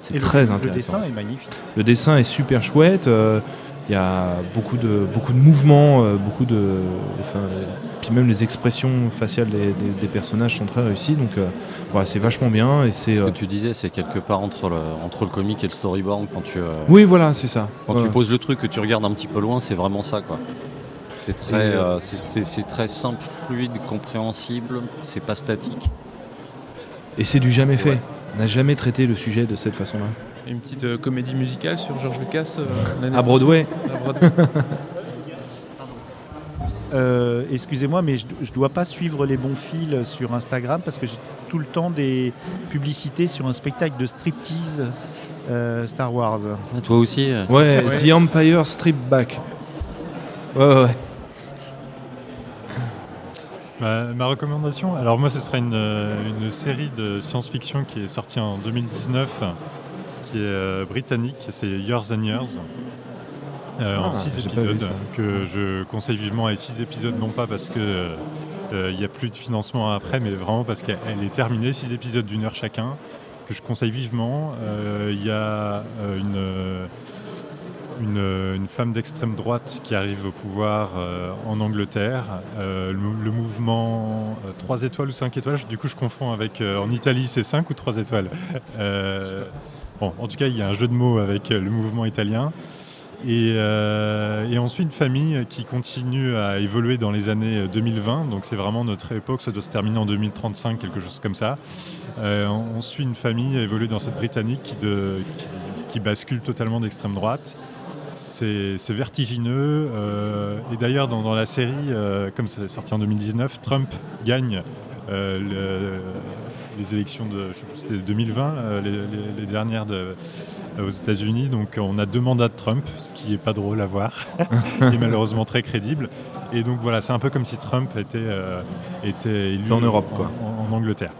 C'est et le, très le intéressant. dessin est magnifique. Le dessin est super chouette. euh, Il y a beaucoup de, beaucoup de mouvements, euh, beaucoup de. enfin, euh, puis même les expressions faciales des, des- des personnages sont très réussies. Donc euh, voilà, c'est vachement bien. Et c'est. Ce euh, que tu disais, c'est quelque part entre le, entre le comique et le storyboard. Quand tu, euh, Oui, voilà, c'est ça. Quand Ouais. tu poses le truc que tu regardes un petit peu loin, c'est vraiment ça, quoi. C'est très, euh, euh, c'est- très simple, fluide, compréhensible. C'est pas statique. Et c'est du jamais fait. On n'a jamais traité le sujet de cette façon-là. Une petite euh, comédie musicale sur George Lucas euh, l'année À Broadway. À Broadway. Euh, Excusez-moi, mais je ne dois pas suivre les bons fils sur Instagram parce que j'ai tout le temps des publicités sur un spectacle de striptease euh, Star Wars. Ah, toi aussi euh, Ouais, Ouais. The Empire Strip Back. Ouais, ouais, ouais. Ma, ma recommandation, alors moi ce sera une, euh, une série de science-fiction qui est sortie en 2019, qui est euh, britannique, c'est Years and Years, euh, Ah, en 6 j'ai pas vu épisodes, que je conseille vivement. Et 6 épisodes, non pas parce que euh, euh, il n'y a plus de financement après, mais vraiment parce qu'elle elle est terminée, 6 épisodes d'une heure chacun, que je conseille vivement. Il y a une, une, femme d'extrême droite qui arrive au pouvoir euh, en Angleterre. Euh, le, mouvement 3 étoiles ou 5 étoiles, du coup je confonds avec euh, en Italie c'est 5 ou 3 étoiles. Euh, bon, en tout cas il y a un jeu de mots avec euh, le mouvement italien. Et, euh, et ensuite une famille qui continue à évoluer dans les années 2020, donc c'est vraiment notre époque, ça doit se terminer en 2035, quelque chose comme ça. Euh, on suit une famille évoluer dans cette Britannique qui, de- qui bascule totalement d'extrême droite. C'est vertigineux. euh, et d'ailleurs, dans, dans la série, euh, comme c'est sorti en 2019, Trump gagne euh, le- les élections de je sais plus, c'était 2020, euh, les, les- les dernières de- aux États-Unis. Donc, on a deux mandats de Trump, ce qui n'est pas drôle à voir, et malheureusement très crédible. Et donc voilà, c'est un peu comme si Trump était, euh, était élu C'est en Europe, quoi. en- en Angleterre.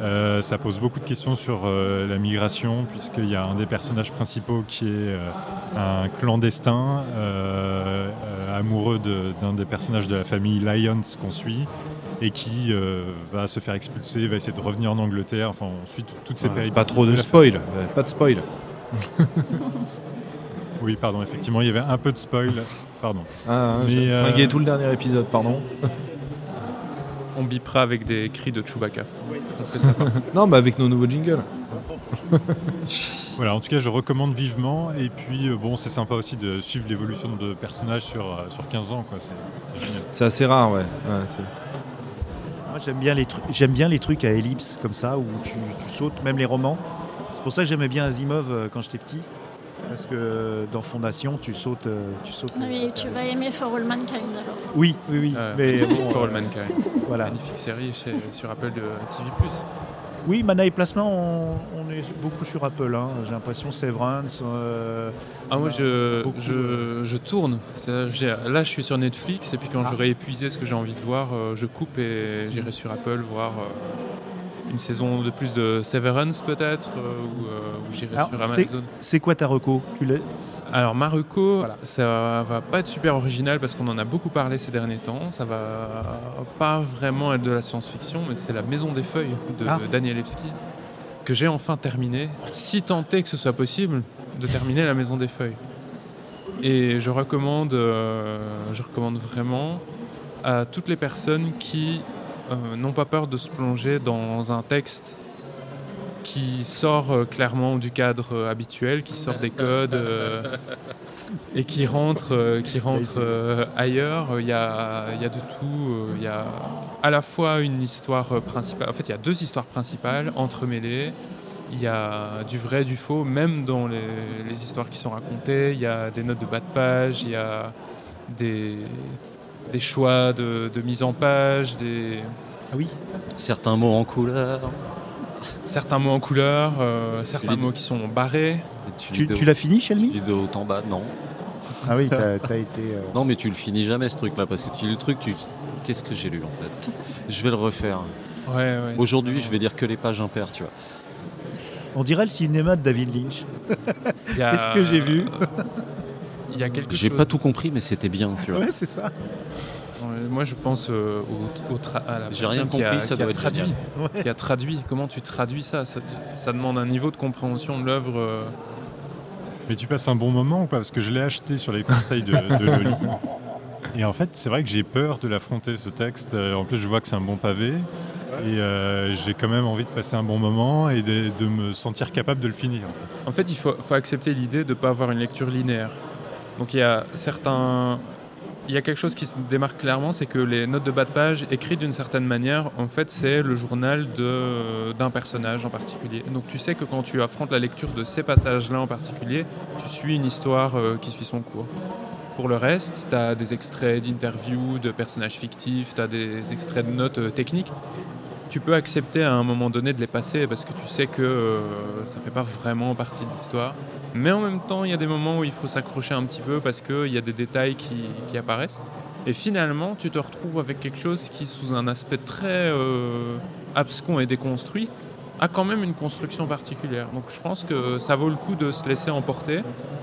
Euh, ça pose beaucoup de questions sur euh, la migration, puisqu'il y a un des personnages principaux qui est euh, un clandestin amoureux de- d'un des personnages de la famille Lyons qu'on suit et qui va se faire expulser, va essayer de revenir en Angleterre. Enfin, on suit tout- toutes ces Ouais, péripéties. Pas trop de spoil, ouais, pas de spoil. Oui, pardon, effectivement, il y avait un peu de spoil. Pardon. Ah, Mais, euh, flingué tout le dernier épisode, pardon. On bipera avec des cris de Chewbacca. On fait ça. Non, bah avec nos nouveaux jingles. Voilà, en tout cas, je recommande vivement. Et puis, euh, bon, c'est sympa aussi de suivre l'évolution de personnages sur, euh, sur 15 ans. quoi. C'est génial. C'est assez rare, ouais. Ouais, c'est- Moi, j'aime bien, les tru- j'aime bien les trucs à ellipse comme ça où tu, tu sautes, même les romans. C'est pour ça que j'aimais bien Asimov euh, quand j'étais petit. Parce que euh, dans Fondation, tu sautes. euh, tu sautes Ah oui, tu vas aimer For All Mankind alors. Oui, oui, oui. Euh, mais bon, For euh, All Mankind. voilà. Magnifique série chez- sur Apple de TV+. Oui, Mana et Placement, on, on est beaucoup sur Apple. hein. J'ai l'impression Severance. euh, Ah moi je, je, je tourne. Là je suis sur Netflix et puis quand Ah. j'aurai épuisé ce que j'ai envie de voir, euh, je coupe et j'irai sur Apple voir euh, une saison de plus de Severance peut-être euh, ou, euh, ou j'irai sur Amazon. C'est quoi ta reco? Tu Alors Maruko, Voilà. ça va pas être super original parce qu'on en a beaucoup parlé ces derniers temps. Ça va pas vraiment être de la science-fiction, mais c'est La Maison des Feuilles de Ah. Danielewski que j'ai enfin terminé, si tant est que ce soit possible de terminer La Maison des Feuilles. Et je recommande, euh, je recommande vraiment à toutes les personnes qui euh, n'ont pas peur de se plonger dans un texte qui sort euh, clairement du cadre euh, habituel, qui sort des codes et qui rentre, qui rentre ailleurs. Il y a, y a de tout. Il y a à la fois une histoire principale. En fait, il y a deux histoires principales entremêlées. Il y a du vrai, du faux, même dans les, les histoires qui sont racontées. Il y a des notes de bas de page, il y a des, des choix de, de mise en page, des, Ah oui Certains mots en couleur. certains mots en couleur, euh, certains mots qui sont barrés. Tu, Tu, l'as fini, tu lis de haut en bas, non. Ah oui, t'as as été. euh, Non, mais tu le finis jamais ce truc-là parce que tu lis le truc, tu. Qu'est-ce que j'ai lu en fait? Je vais le refaire. Ouais, ouais. Aujourd'hui, je vais lire que les pages impaires, tu vois. On dirait le cinéma de David Lynch. Qu'est-ce que j'ai vu? y a quelque J'ai chose. pas tout compris, mais c'était bien, tu vois. Ouais, c'est ça. Moi, je pense euh, au, au tra- à la J'ai rien personne qui a- compris, ça qui a doit être traduit. Ouais. Qui a traduit. Comment tu traduis ça? Ça, ça demande un niveau de compréhension de l'œuvre. euh, Mais tu passes un bon moment ou pas? Parce que je l'ai acheté sur les conseils de, de Loli. Et en fait, c'est vrai que j'ai peur de l'affronter ce texte. Euh, En plus, je vois que c'est un bon pavé. Et euh, j'ai quand même envie de passer un bon moment et de, de me sentir capable de le finir. En fait, il faut, faut accepter l'idée de ne pas avoir une lecture linéaire. Donc il y a certains... Il y a quelque chose qui se démarque clairement, c'est que les notes de bas de page, écrites d'une certaine manière, en fait, c'est le journal d'un personnage en particulier. Donc tu sais que quand tu affrontes la lecture de ces passages-là en particulier, tu suis une histoire euh, qui suit son cours. Pour le reste, tu as des extraits d'interviews de personnages fictifs, tu as des extraits de notes euh, techniques. Tu peux accepter à un moment donné de les passer parce que tu sais que euh, ça fait pas vraiment partie de l'histoire. Mais en même temps, il y a des moments où il faut s'accrocher un petit peu parce qu'il y a des détails qui, apparaissent. Et finalement, tu te retrouves avec quelque chose qui, sous un aspect très euh, abscon et déconstruit, a quand même une construction particulière. Donc je pense que ça vaut le coup de se laisser emporter,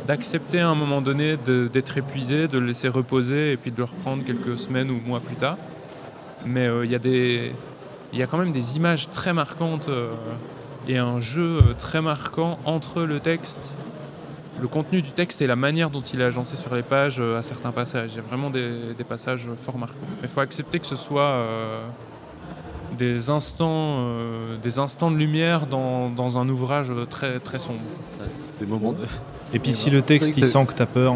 d'accepter à un moment donné d'être épuisé, de le laisser reposer et puis de le reprendre quelques semaines ou mois plus tard. Mais euh, il y a des, il y a quand même des images très marquantes euh, et un jeu euh, très marquant entre le texte le contenu du texte et la manière dont il est agencé sur les pages euh, à certains passages. Il y a vraiment des, des passages fort marquants. Mais il faut accepter que ce soit euh, des, instants, euh, des instants de lumière dans, dans un ouvrage très, très sombre. Des moments de- Et puis si le texte il sent que t'as peur,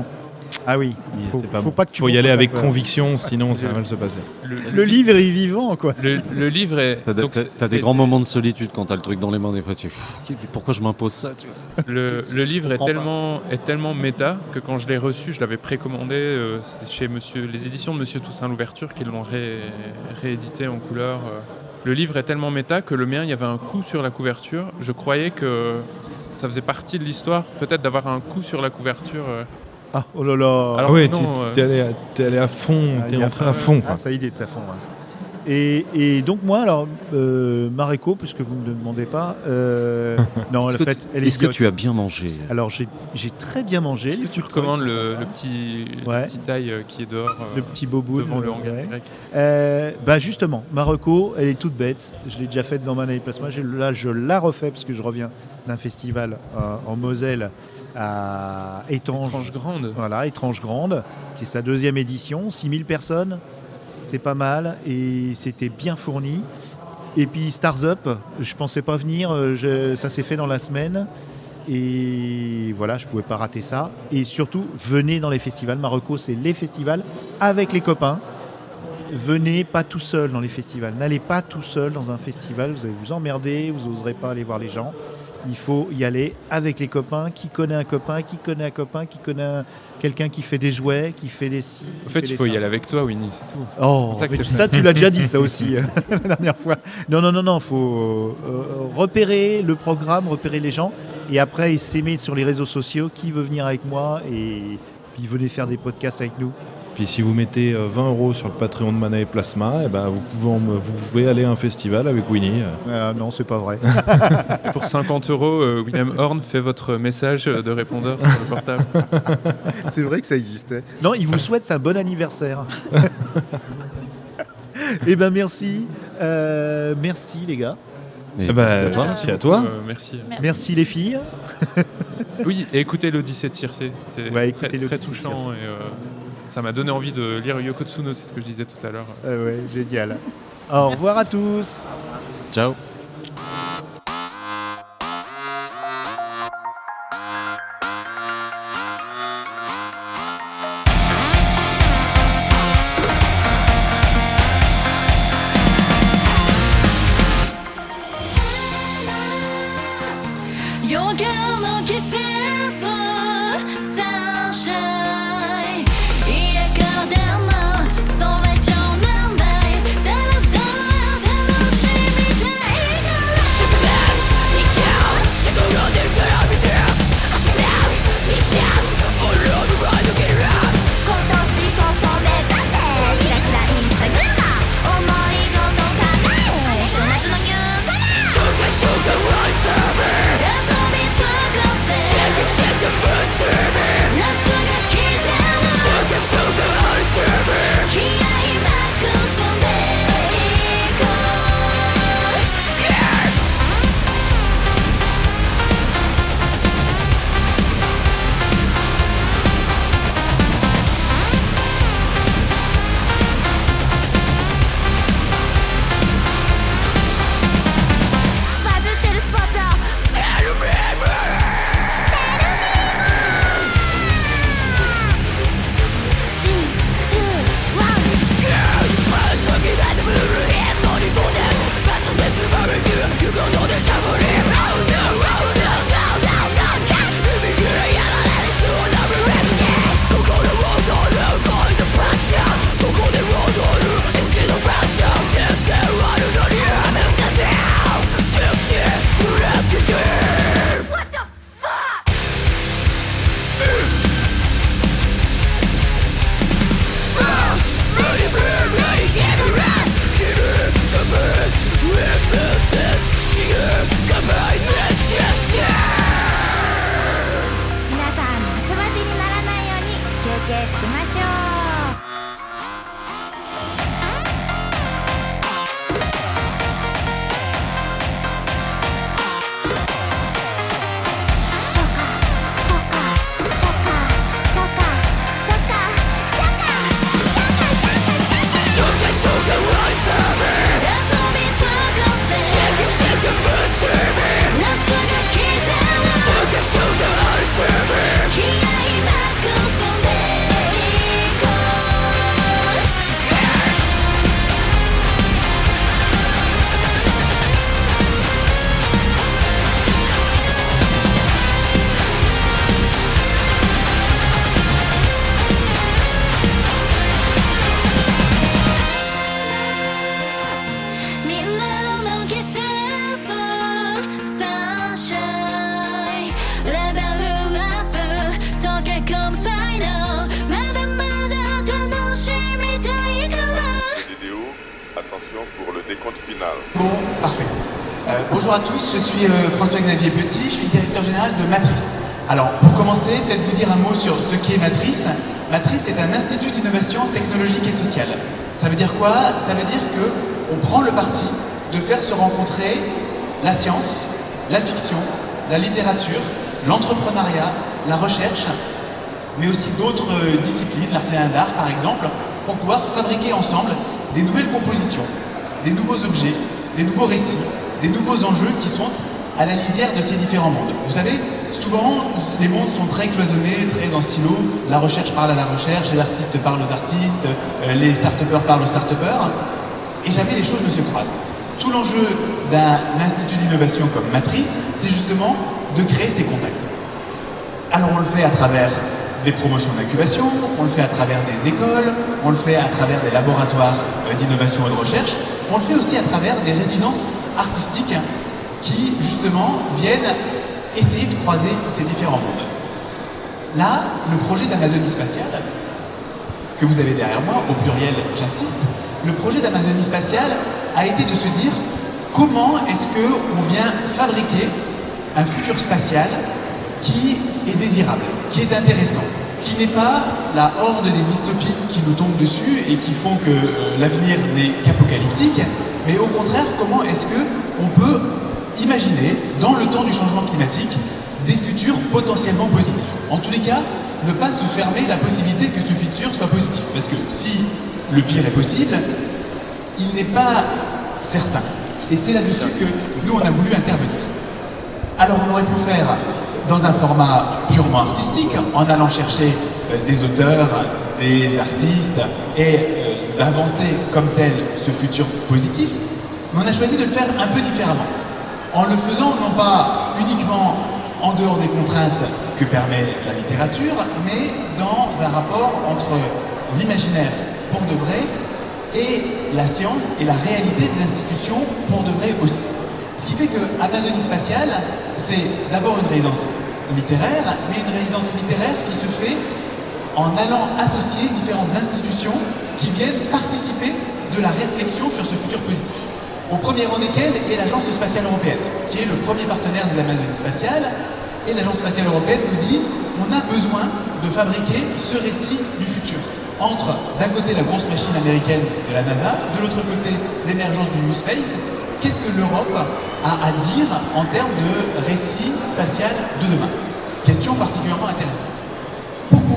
Ah oui, il- faut, c'est pas faut bon. pas que tu faut y aller avec peur. conviction, sinon ça va mal se passer. Le livre est vivant, quoi. Le, le livre est. T'as des- donc t'as- des grands moments de solitude quand t'as le truc dans les mains. Des fois, tu pourquoi je m'impose ça tu vois Le, le livre est pas. tellement, est tellement méta que quand je l'ai reçu, je l'avais précommandé euh, chez monsieur, les éditions de Monsieur Toussaint Louverture qui l'ont ré- réédité en couleur. euh. Le livre est tellement méta que le mien, il y avait un coup sur la couverture. Je croyais que ça faisait partie de l'histoire, peut-être d'avoir un coup sur la couverture. euh. Ah, oh là là. Alors oui, euh, t'es allé, à- t'es allé à fond, Ah, t'es rentré à fond. Ah, ça y est, est à fond. ouais. Et, et donc moi, alors, euh, Mareko, puisque vous ne me demandez pas, euh, non, Est-ce la que fête, tu- elle est Est-ce que tu as bien mangé? Alors j'ai j'ai très bien mangé. Est-ce que tu recommandes le, le petit, Ouais. le petit taille euh, qui est dehors euh, le petit bobo devant le hangar grec? Euh, bah justement, Marocco, elle est toute bête. Je l'ai déjà faite dans et Plasma. Là, je la refais parce que je reviens d'un festival euh, en Moselle à Étange. Étrange grande. Voilà, Étrange Grande, qui est sa deuxième édition. 6000 personnes, c'est pas mal et c'était bien fourni. Et puis Stars Up, je pensais pas venir, euh, je- ça s'est fait dans la semaine. Et voilà, je pouvais pas rater ça. Et surtout, venez dans les festivals. Marocco, c'est les festivals avec les copains. Venez pas tout seul dans les festivals. N'allez pas tout seul dans un festival. Vous allez vous emmerder, vous n'oserez pas aller voir les gens. Il faut y aller avec les copains. Qui connaît un copain Qui connaît un copain Qui connaît un- quelqu'un qui fait des jouets Qui fait des ci En fait, il faut y aller avec toi, Winnie, c'est tout. Oh, ça tu l'as déjà dit, ça aussi, euh, la dernière fois. Non, non, non, non, faut euh, repérer le programme, repérer les gens, et après s'aimer sur les réseaux sociaux. Qui veut venir avec moi Et puis venez faire des podcasts avec nous. Puis si vous mettez euh, 20 euros sur le Patreon de Mana et Plasma, eh ben, vous, pouvez, en- vous pouvez aller à un festival avec Winnie. Euh, non, c'est pas vrai. Pour 50 euros, euh, William Horn fait votre message de répondeur sur le portable. c'est vrai que ça existait. Non, il vous souhaite un bon anniversaire. Eh ben merci, Euh, merci les gars, Et Eh ben, merci à toi. merci à toi. Euh, merci. Merci. merci les filles. Oui, et écoutez l'Odyssée de Circé. C'est Ouais, très, touchant et euh, ça m'a donné envie de lire Yoko Tsuno, c'est ce que je disais tout à l'heure. Ah ouais, génial. Au revoir à tous. Ciao. Ce qu'est Matrice. Matrice est un institut d'innovation technologique et sociale. Ça veut dire quoi? Ça veut dire que on prend le parti de faire se rencontrer la science, la fiction, la littérature, l'entrepreneuriat, la recherche, mais aussi d'autres euh, disciplines, l'artisanat d'art par exemple, pour pouvoir fabriquer ensemble des nouvelles compositions, des nouveaux objets, des nouveaux récits, des nouveaux enjeux qui sont à la lisière de ces différents mondes. Vous savez, souvent, les mondes sont très cloisonnés, très en silo. La recherche parle à la recherche, les artistes parlent aux artistes, euh, les start-upers parlent aux start-upers, et jamais les choses ne se croisent. Tout l'enjeu d'un institut d'innovation comme Matrice, c'est justement de créer ces contacts. Alors on le fait à travers des promotions d'incubation, on le fait à travers des écoles, on le fait à travers des laboratoires euh, d'innovation et de recherche, on le fait aussi à travers des résidences artistiques qui justement viennent essayer de croiser ces différents mondes. Là, le projet d'Amazonie spatiale, que vous avez derrière moi, au pluriel j'insiste, le projet d'Amazonie spatiale a été de se dire comment est-ce qu'on vient fabriquer un futur spatial qui est désirable, qui est intéressant, qui n'est pas la horde des dystopies qui nous tombent dessus et qui font que euh, l'avenir n'est qu'apocalyptique, mais au contraire, comment est-ce que on peut imaginer, dans le temps du changement climatique, des futurs potentiellement positifs. En tous les cas, ne pas se fermer la possibilité que ce futur soit positif. Parce que si le pire est possible, il n'est pas certain. Et c'est là-dessus que nous, on a voulu intervenir. Alors on aurait pu faire dans un format purement artistique, en allant chercher euh, des auteurs, des artistes, et euh, d'inventer comme tel ce futur positif, mais on a choisi de le faire un peu différemment, en le faisant non pas uniquement en dehors des contraintes que permet la littérature, mais dans un rapport entre l'imaginaire pour de vrai et la science et la réalité des institutions pour de vrai aussi. Ce qui fait que Amazonie spatiale, c'est d'abord une résidence littéraire, mais une résidence littéraire qui se fait en allant associer différentes institutions qui viennent participer de la réflexion sur ce futur positif. Au premier rang desquels est l'Agence spatiale européenne, qui est le premier partenaire des Amazonies spatiales. Et l'Agence spatiale européenne nous dit on a besoin de fabriquer ce récit du futur. Entre d'un côté la grosse machine américaine de la NASA, de l'autre côté l'émergence du New Space, qu'est-ce que l'Europe a à dire en termes de récit spatial de demain? Question particulièrement intéressante.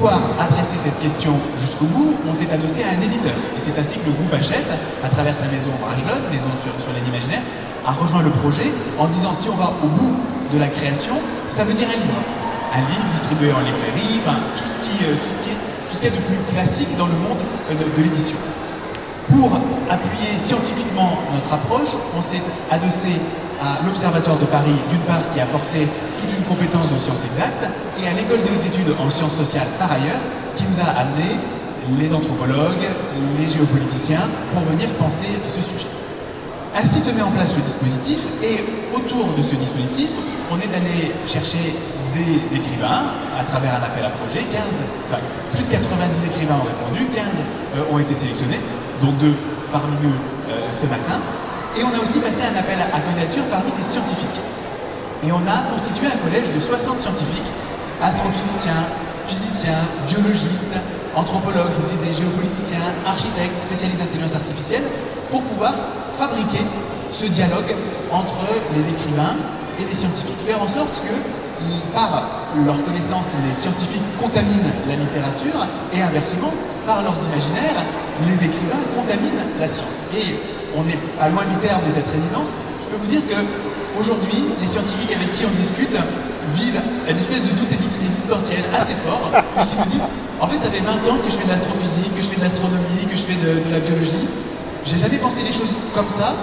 Pouvoir adresser cette question jusqu'au bout, on s'est adossé à un éditeur. Et c'est ainsi que le groupe Hachette, à travers sa maison Bragelonne, maison sur, sur les imaginaires, a rejoint le projet en disant si on va au bout de la création, ça veut dire un livre. Un livre distribué en librairie, enfin tout ce qui, euh, tout ce qui, est, tout ce qui est de plus classique dans le monde euh, de, de l'édition. Pour appuyer scientifiquement notre approche, on s'est adossé à l'Observatoire de Paris, d'une part, qui a apporté toute une compétence de sciences exactes, et à l'École des hautes études en sciences sociales, par ailleurs, qui nous a amené les anthropologues, les géopoliticiens, pour venir penser ce sujet. Ainsi se met en place le dispositif, et autour de ce dispositif, on est allé chercher des écrivains à travers un appel à projet. 15, enfin, plus de 90 écrivains ont répondu, 15 euh, ont été sélectionnés, dont deux parmi nous euh, ce matin. Et on a aussi passé un appel à candidature parmi des scientifiques. Et on a constitué un collège de 60 scientifiques, astrophysiciens, physiciens, biologistes, anthropologues, je vous le disais, géopoliticiens, architectes, spécialistes d'intelligence artificielle, pour pouvoir fabriquer ce dialogue entre les écrivains et les scientifiques. Faire en sorte que, par leur connaissance, les scientifiques contaminent la littérature et inversement, par leurs imaginaires, les écrivains contaminent la science. Et on est pas loin du terme de cette résidence. Je peux vous dire que aujourd'hui, les scientifiques avec qui on discute vivent une espèce de doute existentiel assez fort, puisqu'ils nous disent en fait, ça fait 20 ans que je fais de l'astrophysique, que je fais de l'astronomie, que je fais de, de la biologie. J'ai jamais pensé les choses comme ça,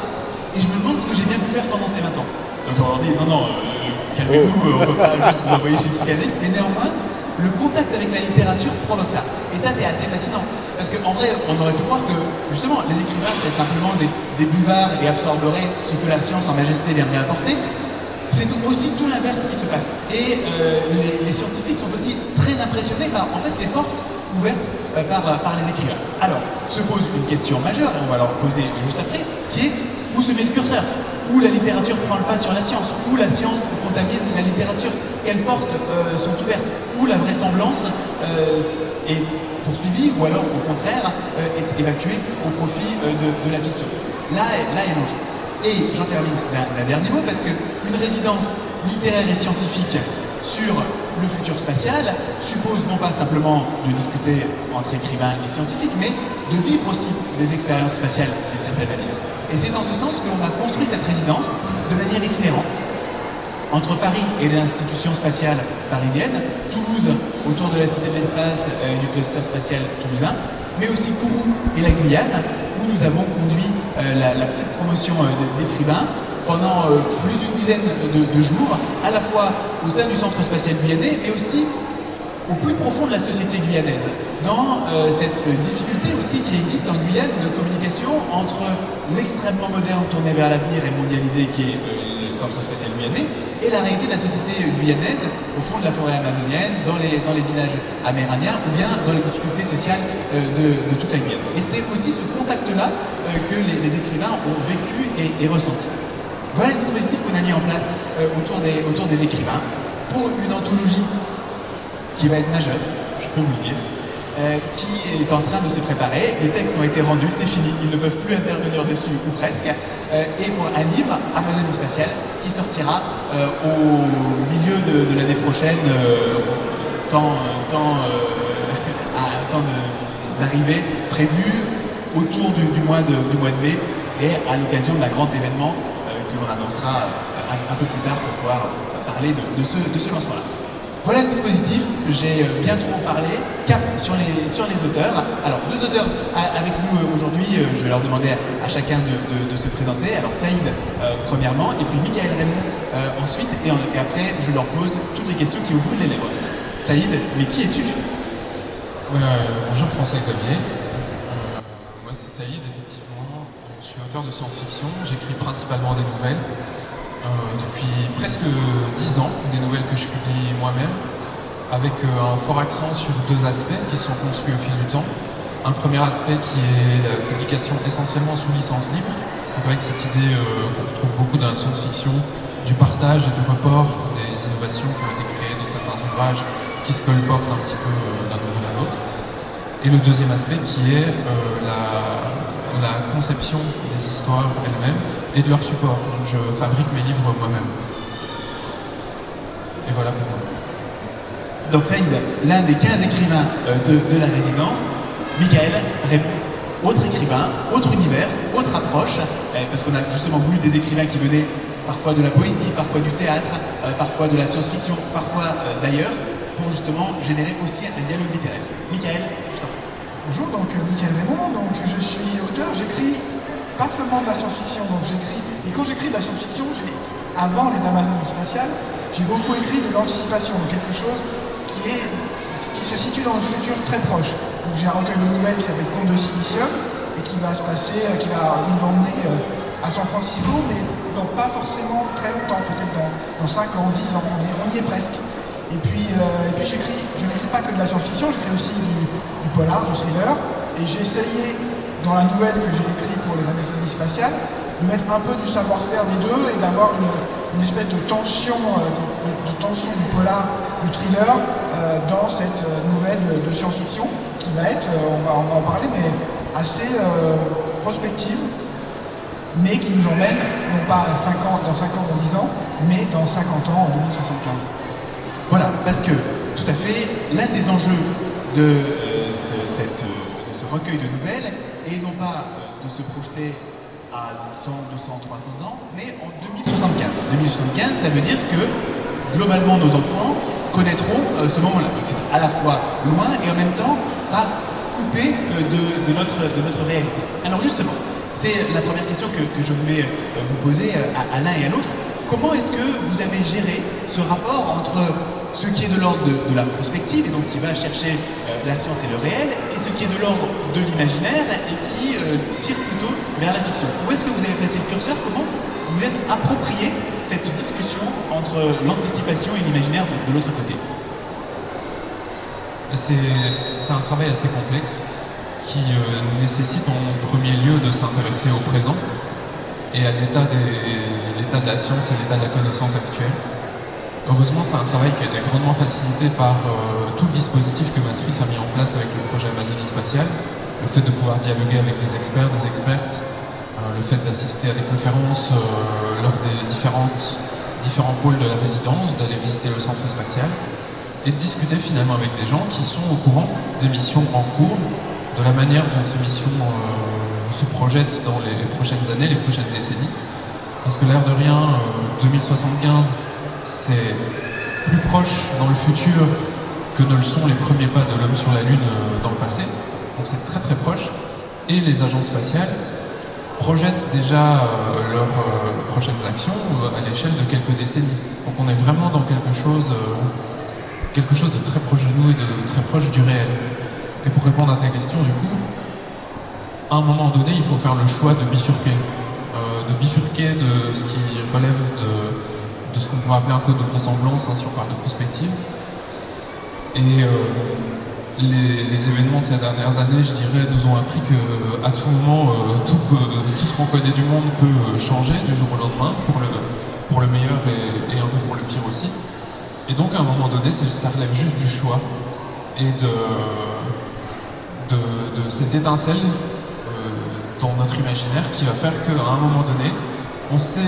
et je me demande ce que j'ai bien pu faire pendant ces 20 ans. Donc on leur dit non, non, euh, calmez-vous, on ne peut pas juste vous envoyer chez le psychanalyste, mais néanmoins, le contact avec la littérature provoque ça. Et ça, c'est assez fascinant. Parce qu'en vrai, on aurait pu croire que, justement, les écrivains seraient simplement des, buvards et absorberaient ce que la science en majesté viendrait apporter. C'est aussi tout l'inverse qui se passe. Et euh, les, scientifiques sont aussi très impressionnés par, en fait, les portes ouvertes euh, par, par les écrivains. Alors, se pose une question majeure, on va leur poser juste après, qui est où se met le curseur? Où la littérature prend le pas sur la science? Où la science contamine la littérature? Quelles portes sont ouvertes? Où la vraisemblance est poursuivie ou alors au contraire est évacuée au profit de, la fiction Là là est l'enjeu. Et j'en termine d'un dernier mot parce qu'une résidence littéraire et scientifique sur le futur spatial suppose non pas simplement de discuter entre écrivains et scientifiques, mais de vivre aussi des expériences spatiales d'une certaine manière. Et c'est dans ce sens qu'on a construit cette résidence de manière itinérante entre Paris et l'institution spatiale parisienne, Toulouse autour de la Cité de l'Espace et du cluster spatial toulousain, mais aussi Kourou et la Guyane, où nous avons conduit euh, la, petite promotion euh, d'écrivains pendant euh, plus d'une dizaine de, jours, à la fois au sein du centre spatial guyanais, mais aussi au plus profond de la société guyanaise, dans cette difficulté aussi qui existe en Guyane de communication entre l'extrêmement moderne tourné vers l'avenir et mondialisé qui est le centre spatial guyanais, et la réalité de la société guyanaise au fond de la forêt amazonienne, dans les, dans les villages amérindiens ou bien dans les difficultés sociales euh, de, toute la Guyane. Et c'est aussi ce contact-là euh, que les, écrivains ont vécu et, ressenti. Voilà le dispositif qu'on a mis en place euh, autour, des, autour des écrivains pour une anthologie qui va être majeure, je peux vous le dire, qui est en train de se préparer. Les textes ont été rendus, c'est fini, ils ne peuvent plus intervenir dessus ou presque. et pour un livre, Amazonie spatiale, qui sortira euh, au milieu de, l'année prochaine, euh, temps, euh, d'arrivée prévu autour du, mois de, du mois de mai et à l'occasion d'un grand événement que l'on annoncera un, peu plus tard pour pouvoir parler de, ce, de ce lancement-là. Voilà le dispositif, j'ai euh, bien trop parlé. Cap sur les, auteurs. Alors, deux auteurs avec nous euh, aujourd'hui, euh, je vais leur demander à, chacun de, se présenter. Alors, Saïd, premièrement, et puis Michael Raymond ensuite, et, après, je leur pose toutes les questions qui vous brûlent les lèvres. Saïd, mais qui es-tu? Bonjour François Xavier. moi, c'est Saïd, effectivement. Je suis auteur de science-fiction, j'écris principalement des nouvelles. Euh, depuis presque dix ans, des nouvelles que je publie moi-même, avec euh, un fort accent sur deux aspects qui sont construits au fil du temps. Un premier aspect qui est la publication essentiellement sous licence libre, avec cette idée euh, qu'on retrouve beaucoup dans la science-fiction du partage et du report des innovations qui ont été créées dans certains ouvrages qui se colportent un petit peu d'un ouvrage à l'autre. Et le deuxième aspect qui est la, la conception des histoires elles-mêmes et de leur support. Donc je fabrique mes livres moi-même. Et voilà pour moi. Donc Saïd, l'un des 15 écrivains euh, de, la résidence, Michael répond autre écrivain, autre univers, autre approche, euh, parce qu'on a justement voulu des écrivains qui venaient parfois de la poésie, parfois du théâtre, euh, parfois de la science-fiction, parfois d'ailleurs, pour justement générer aussi un dialogue littéraire. Michael, je t'en Bonjour, donc Michael Raymond, donc je suis auteur, j'écris pas seulement de la science-fiction, donc j'écris, et quand j'écris de la science-fiction, j'ai, avant les Amazones spatiales, j'ai beaucoup écrit de l'anticipation, quelque chose qui, se situe dans le futur très proche. Donc j'ai un recueil de nouvelles qui s'appelle Conte de Silicium, et qui va se passer, euh, qui va nous emmener euh, à San Francisco, mais dans pas forcément très longtemps, peut-être dans, dans 5 ans, 10 ans, on, y est presque. Et puis, euh, et puis j'écris, je n'écris pas que de la science-fiction, j'écris aussi du polar, du thriller, et j'ai essayé dans la nouvelle que j'ai écrite pour les Amazonies spatiales, de mettre un peu du savoir-faire des deux et d'avoir une, espèce de tension, euh, de, tension du polar, du thriller euh, dans cette euh, nouvelle de science-fiction qui va être, on va, en parler, mais assez prospective, mais qui nous emmène non pas à 50, dans 5 ans, dans 10 ans, mais dans 50 ans, en 2075. Voilà, parce que tout à fait, l'un des enjeux de, cette, de ce recueil de nouvelles et non pas euh, de se projeter à 100, 200, 300 ans, mais en 2075. 2075, ça veut dire que globalement nos enfants connaîtront euh, ce moment-là. Donc c'est à la fois loin et en même temps pas coupé euh, de, notre, de notre réalité. Alors justement, c'est la première question que, je voulais vous poser à l'un et à l'autre. Comment est-ce que vous avez géré ce rapport entre ce qui est de l'ordre de, la prospective et donc qui va chercher euh, la science et le réel, et ce qui est de l'ordre de l'imaginaire et qui euh, tire plutôt vers la fiction. Où est-ce que vous avez placé le curseur? Comment vous êtes approprié cette discussion entre l'anticipation et l'imaginaire de, l'autre côté? C'est un travail assez complexe qui euh, nécessite en premier lieu de s'intéresser au présent et à l'état de la science et l'état de la connaissance actuelle. Heureusement, c'est un travail qui a été grandement facilité par euh, tout le dispositif que Matrice a mis en place avec le projet Amazonie Spatiale, le fait de pouvoir dialoguer avec des experts, des expertes, euh, le fait d'assister à des conférences lors des différentes, différents pôles de la résidence, d'aller visiter le centre spatial et de discuter finalement avec des gens qui sont au courant des missions en cours, de la manière dont ces missions euh, se projettent dans les prochaines années, les prochaines décennies. Parce que l'air de rien, 2075, euh, c'est plus proche dans le futur que ne le sont les premiers pas de l'homme sur la Lune euh, dans le passé. Donc c'est très très proche. Et les agences spatiales projettent déjà leurs prochaines actions à l'échelle de quelques décennies. Donc on est vraiment dans quelque chose de très proche de nous et de très proche du réel. Et pour répondre à ta question, du coup, à un moment donné, il faut faire le choix de bifurquer. Euh, de bifurquer de ce qui relève de, de ce qu'on pourrait appeler un code de vraisemblance, hein, si on parle de prospective. Et euh, les, événements de ces dernières années, je dirais, nous ont appris qu'à tout moment, euh, tout, ce qu'on connaît du monde peut changer du jour au lendemain, pour le, pour le meilleur et, un peu pour le pire aussi. Et donc à un moment donné, ça relève juste du choix et de, de, cette étincelle euh, dans notre imaginaire qui va faire qu'à un moment donné, on sait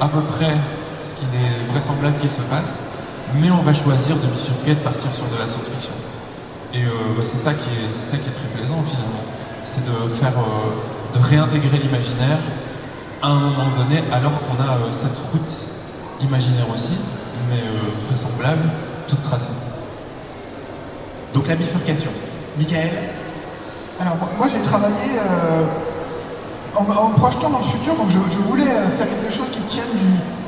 à peu près ce qu'il est vraisemblable qu'il se passe, mais on va choisir de bifurquer, de partir sur de la science-fiction. Et euh, bah, c'est ça, qui est, ça qui est très plaisant finalement, c'est de faire, euh, de réintégrer l'imaginaire à un moment donné, alors qu'on a cette route imaginaire aussi, mais euh, vraisemblable, toute tracée. Donc la bifurcation. Michael? Alors moi j'ai travaillé euh, en, me projetant dans le futur, donc je, voulais euh, faire quelque chose qui tienne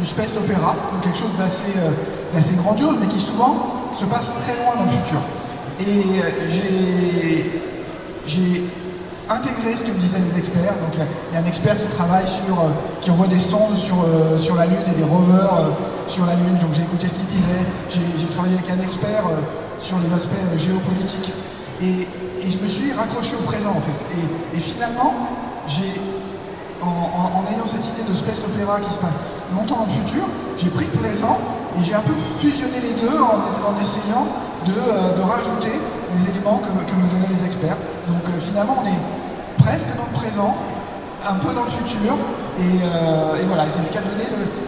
du, space opéra, donc quelque chose d'assez grandiose, mais qui souvent se passe très loin dans le futur. Et j'ai intégrer ce que me disaient les experts. Donc il y, a un expert qui travaille sur, euh, qui envoie des sondes sur, euh, la Lune et des rovers euh, sur la Lune. Donc j'ai écouté ce qu'il disait. J'ai travaillé avec un expert sur les aspects géopolitiques. Et, je me suis raccroché au présent en fait. Et, finalement, j'ai en, ayant cette idée de space opéra qui se passe longtemps dans le futur, j'ai pris le présent et j'ai un peu fusionné les deux en, essayant de, rajouter les éléments que, me donnaient les experts. Donc finalement, on est presque dans le présent, un peu dans le futur. Et, euh, voilà, c'est ce qui a donné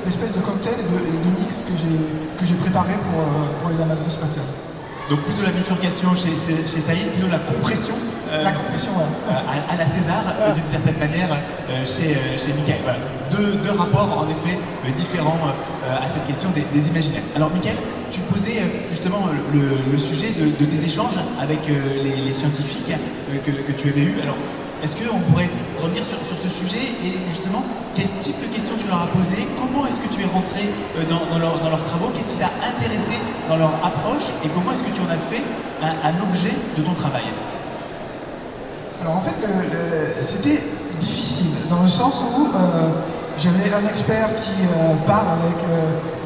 l'espèce de cocktail et de, mix que j'ai préparé pour, euh, pour les Amazonies spatiales. Donc plutôt la bifurcation chez, chez Saïd, plutôt la compression. Euh, la compression, à, la César, d'une certaine manière, chez, chez Michael. Deux, rapports, en effet, différents à cette question des, imaginaires. Alors, Michael, tu posais justement le, sujet de, tes échanges avec les, scientifiques que, tu avais eus. Alors, est-ce qu'on pourrait revenir sur, ce sujet et justement, quel type de questions tu leur as posé Comment est-ce que tu es rentré euh, dans, leurs travaux? Qu'est-ce qui t'a intéressé dans leur approche? Et comment est-ce que tu en as fait un, objet de ton travail? Alors en fait, c'était difficile dans le sens où euh, j'avais un expert qui euh, parle avec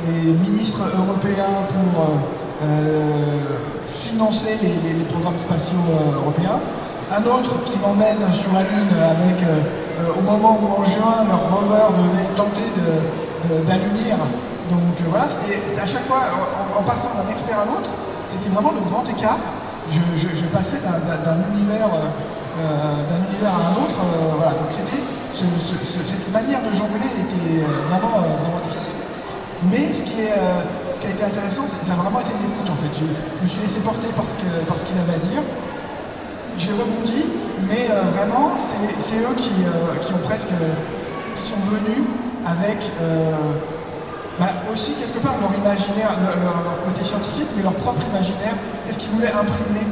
les ministres européens pour financer les, programmes spatiaux européens un autre qui m'emmène sur la Lune avec, euh, euh, au moment où en juin, leur rover devait tenter d'allumir. Donc euh, voilà, c'était à chaque fois, en, passant d'un expert à l'autre, c'était vraiment le grand écart. Je, passais d'un univers, d'un univers à un autre. voilà, donc c'était cette manière de jongler était vraiment, vraiment difficile. Mais ce qui, est, ce qui a été intéressant, ça a vraiment été une écoute en fait. Je, me suis laissé porter par ce qu'il avait à dire j'ai rebondi, mais euh, vraiment, c'est eux qui, euh, qui, ont presque, qui sont venus avec euh, bah, aussi quelque part leur imaginaire, leur, côté scientifique, mais leur propre imaginaire, qu'est-ce qu'ils voulaient imprimer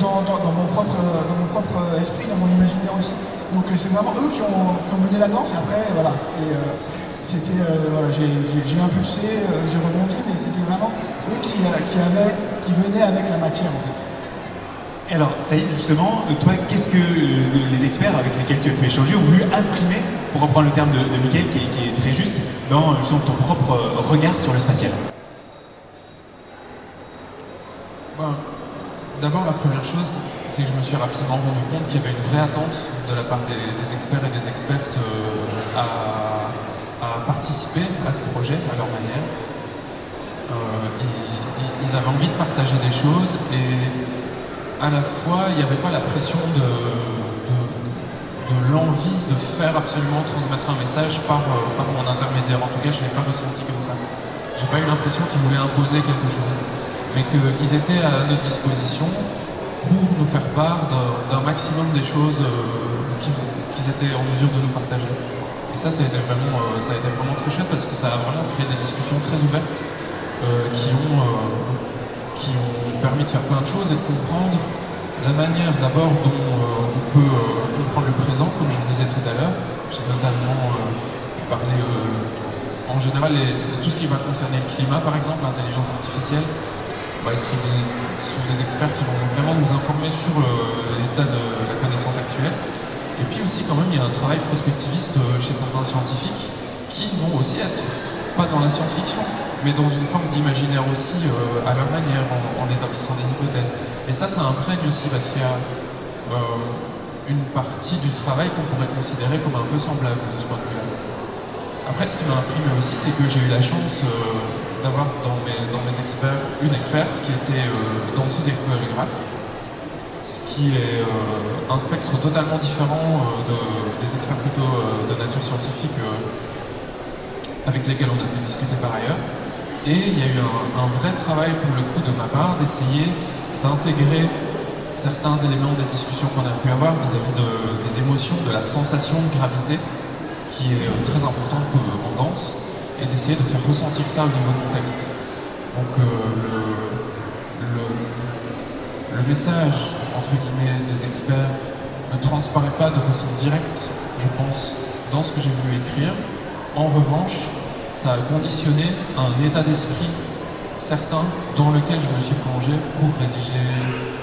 dans, mon propre, dans mon propre esprit, dans mon imaginaire aussi. Donc c'est vraiment eux qui ont, mené la danse, et après, voilà, c'était, voilà, j'ai impulsé, j'ai rebondi, mais c'était vraiment eux qui, qui, avaient, qui venaient avec la matière en fait. Alors, Saïd, justement, euh, toi, qu'est-ce que euh, les experts avec lesquels tu as pu échanger ont voulu imprimer, pour reprendre le terme de, de Mickaël, qui, est très juste, dans ton propre euh, regard sur le spatial? Ben, D'abord, la première chose, c'est que je me suis rapidement rendu compte qu'il y avait une vraie attente de la part des, experts et des expertes euh, à, participer à ce projet à leur manière. Euh, ils, avaient envie de partager des choses et à la fois, il n'y avait pas la pression de, l'envie de faire absolument transmettre un message par, euh, mon intermédiaire. En tout cas, je ne l'ai pas ressenti comme ça. J'ai pas eu l'impression qu'ils voulaient imposer quelque chose mais qu'ils étaient à notre disposition pour nous faire part d'un maximum des choses euh, qu'ils étaient en mesure de nous partager. Et ça, ça a, été vraiment, euh, ça a été vraiment très chouette parce que ça a vraiment créé des discussions très ouvertes euh, qui, ont, qui ont permis de faire plein de choses et de comprendre la manière d'abord dont on peut comprendre le présent, comme je le disais tout à l'heure. J'ai notamment pu parler en général tout ce qui va concerner le climat, par exemple, l'intelligence artificielle, ce, sont des, experts qui vont vraiment nous informer sur l'état de la connaissance actuelle. Et puis aussi, quand même, il y a un travail prospectiviste euh, chez certains scientifiques qui vont aussi être, pas dans la science-fiction, mais dans une forme d'imaginaire aussi euh, à leur manière, en, établissant des hypothèses. Et ça, ça imprègne aussi parce qu'il y a euh, une partie du travail qu'on pourrait considérer comme un peu semblable de ce point de vue-là. Après, ce qui m'a imprimé aussi, c'est que j'ai eu la chance d'avoir dans mes, experts une experte qui était euh, danseuse et chorégraphe, ce qui est euh, un spectre totalement différent euh, des experts plutôt de nature scientifique avec lesquels on a pu discuter par ailleurs. Et il y a eu un, vrai travail pour le coup de ma part d'essayer d'intégrer certains éléments des discussions qu'on a pu avoir vis-à-vis des émotions, de la sensation de gravité, qui est très importante en danse et d'essayer de faire ressentir ça au niveau de texte. Donc euh, le, le, message, entre guillemets, des experts ne transparaît pas de façon directe, je pense, dans ce que j'ai voulu écrire. En revanche, ça a conditionné un état d'esprit certain dans lequel je me suis plongé pour rédiger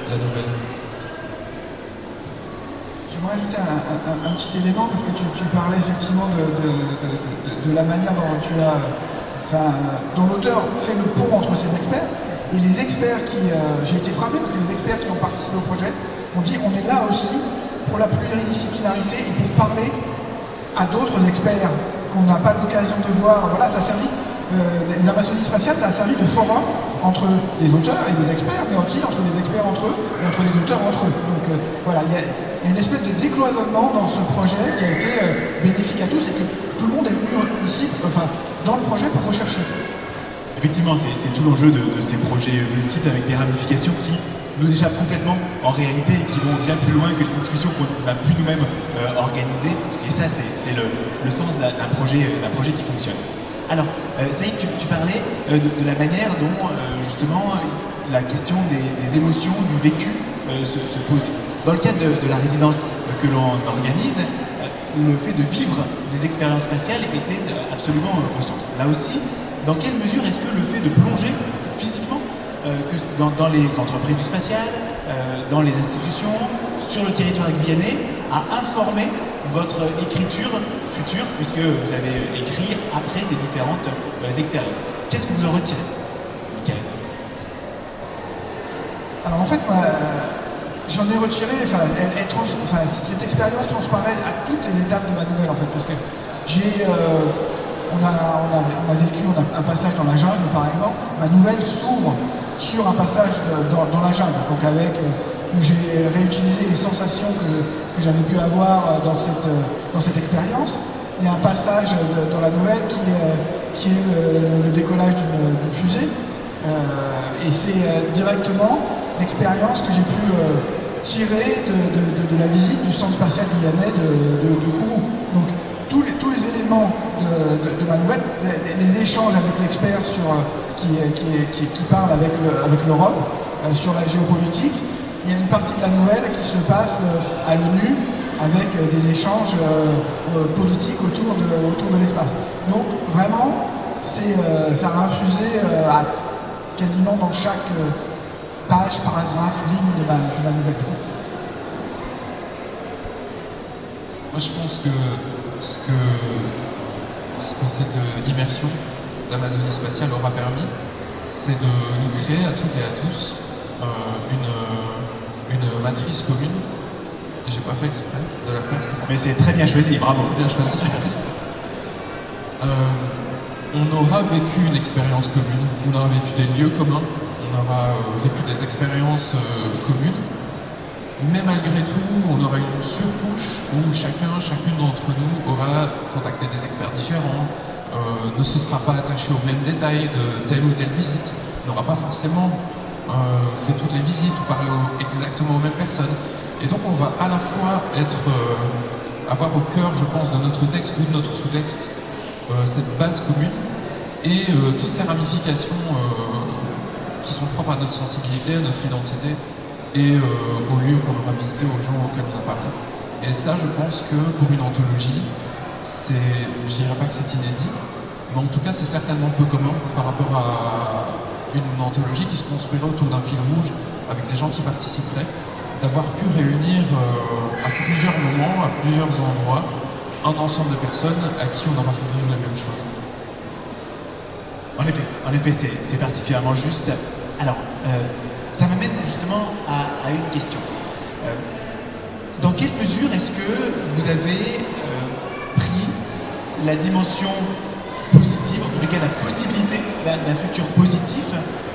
la nouvelle. J'aimerais ajouter un, petit élément parce que tu, parlais effectivement de, la manière dont tu as, dont l'auteur fait le pont entre ces experts et les experts qui, euh, j'ai été frappé parce que les experts qui ont participé au projet ont dit on est là aussi pour la pluridisciplinarité et pour parler à d'autres experts qu'on n'a pas l'occasion de voir. Voilà, ça a servi euh, les Amazonies spatiales, ça a servi de forum entre les auteurs et les experts, mais aussi entre les experts entre eux et entre les auteurs entre eux. Donc euh, voilà, il y, a une espèce de décloisonnement dans ce projet qui a été euh, bénéfique à tous et que tout le monde est venu ici, enfin, dans le projet pour rechercher. Effectivement, c'est tout l'enjeu de, ces projets multiples avec des ramifications qui nous échappent complètement en réalité et qui vont bien plus loin que les discussions qu'on a pu nous-mêmes organiser. Et ça, c'est le, sens d'un projet, projet qui fonctionne. Alors, euh, Saïd, tu, parlais euh, de, la manière dont, euh, justement, la question des, émotions, du vécu se, posait. Dans le cadre de, la résidence que l'on organise, le fait de vivre des expériences spatiales était absolument au centre. Là aussi, dans quelle mesure est-ce que le fait de plonger physiquement que dans, les entreprises du spatial, dans les institutions, sur le territoire guyanais, a informé votre écriture future, puisque vous avez écrit après ces différentes euh, expériences? Qu'est-ce que vous en retirez, Michael? Alors en fait, j'en ai retiré, enfin, cette expérience transparaît à toutes les étapes de ma nouvelle, en fait, parce que j'ai... Euh, on, a, on, a, vécu un passage dans la jungle, par exemple. Ma nouvelle s'ouvre sur un passage dans, la jungle, donc avec euh, où j'ai réutilisé les sensations que, j'avais pu avoir euh, dans cette, euh, dans cette expérience. Il y a un passage dans la nouvelle qui, qui est le, décollage d'une fusée. et c'est directement l'expérience que j'ai pu tirer de, la visite du centre spatial guyanais de, Kourou. Donc tous les, éléments de, ma nouvelle, les, échanges avec l'expert qui, qui, qui, parle avec l'Europe sur la géopolitique, il y a une partie de la nouvelle qui se passe euh, à l'ONU avec euh, des échanges euh, politiques autour de, l'espace. Donc vraiment, ça a infusé quasiment dans chaque page, paragraphe, ligne de ma, nouvelle. Moi je pense que ce que, ce que cette immersion d'Amazonie spatiale aura permis, c'est de nous créer à toutes et à tous une, une matrice commune. J'ai pas fait exprès de la faire. Mais c'est très bien choisi, bravo. Très bien choisi, merci. Euh, on aura vécu une expérience commune, on aura vécu des lieux communs, aura euh, vécu des expériences euh, communes. Mais malgré tout, on aura une surcouche où chacun, chacune d'entre nous aura contacté des experts différents, ne se sera pas attaché aux mêmes détails de telle ou telle visite, n'aura pas forcément fait toutes les visites ou parlé exactement aux mêmes personnes. Et donc on va à la fois être, avoir au cœur, je pense, de notre texte ou de notre sous-texte, cette base commune et toutes ces ramifications qui sont propres à notre sensibilité, à notre identité et euh, aux lieux qu'on aura visités, aux gens auxquels on a parlé. Et ça, je pense que pour une anthologie, c'est, je dirais pas que c'est inédit, mais en tout cas, c'est certainement peu commun par rapport à une anthologie qui se construirait autour d'un fil rouge avec des gens qui participeraient, d'avoir pu réunir euh, à plusieurs moments, à plusieurs endroits, un ensemble de personnes à qui on aura fait vivre la même chose. En effet, en effet, c'est particulièrement juste. Alors, euh, ça m'amène justement à, une question. Euh, dans quelle mesure est-ce que vous avez euh, pris la dimension positive, en les cas la possibilité d'un futur positif,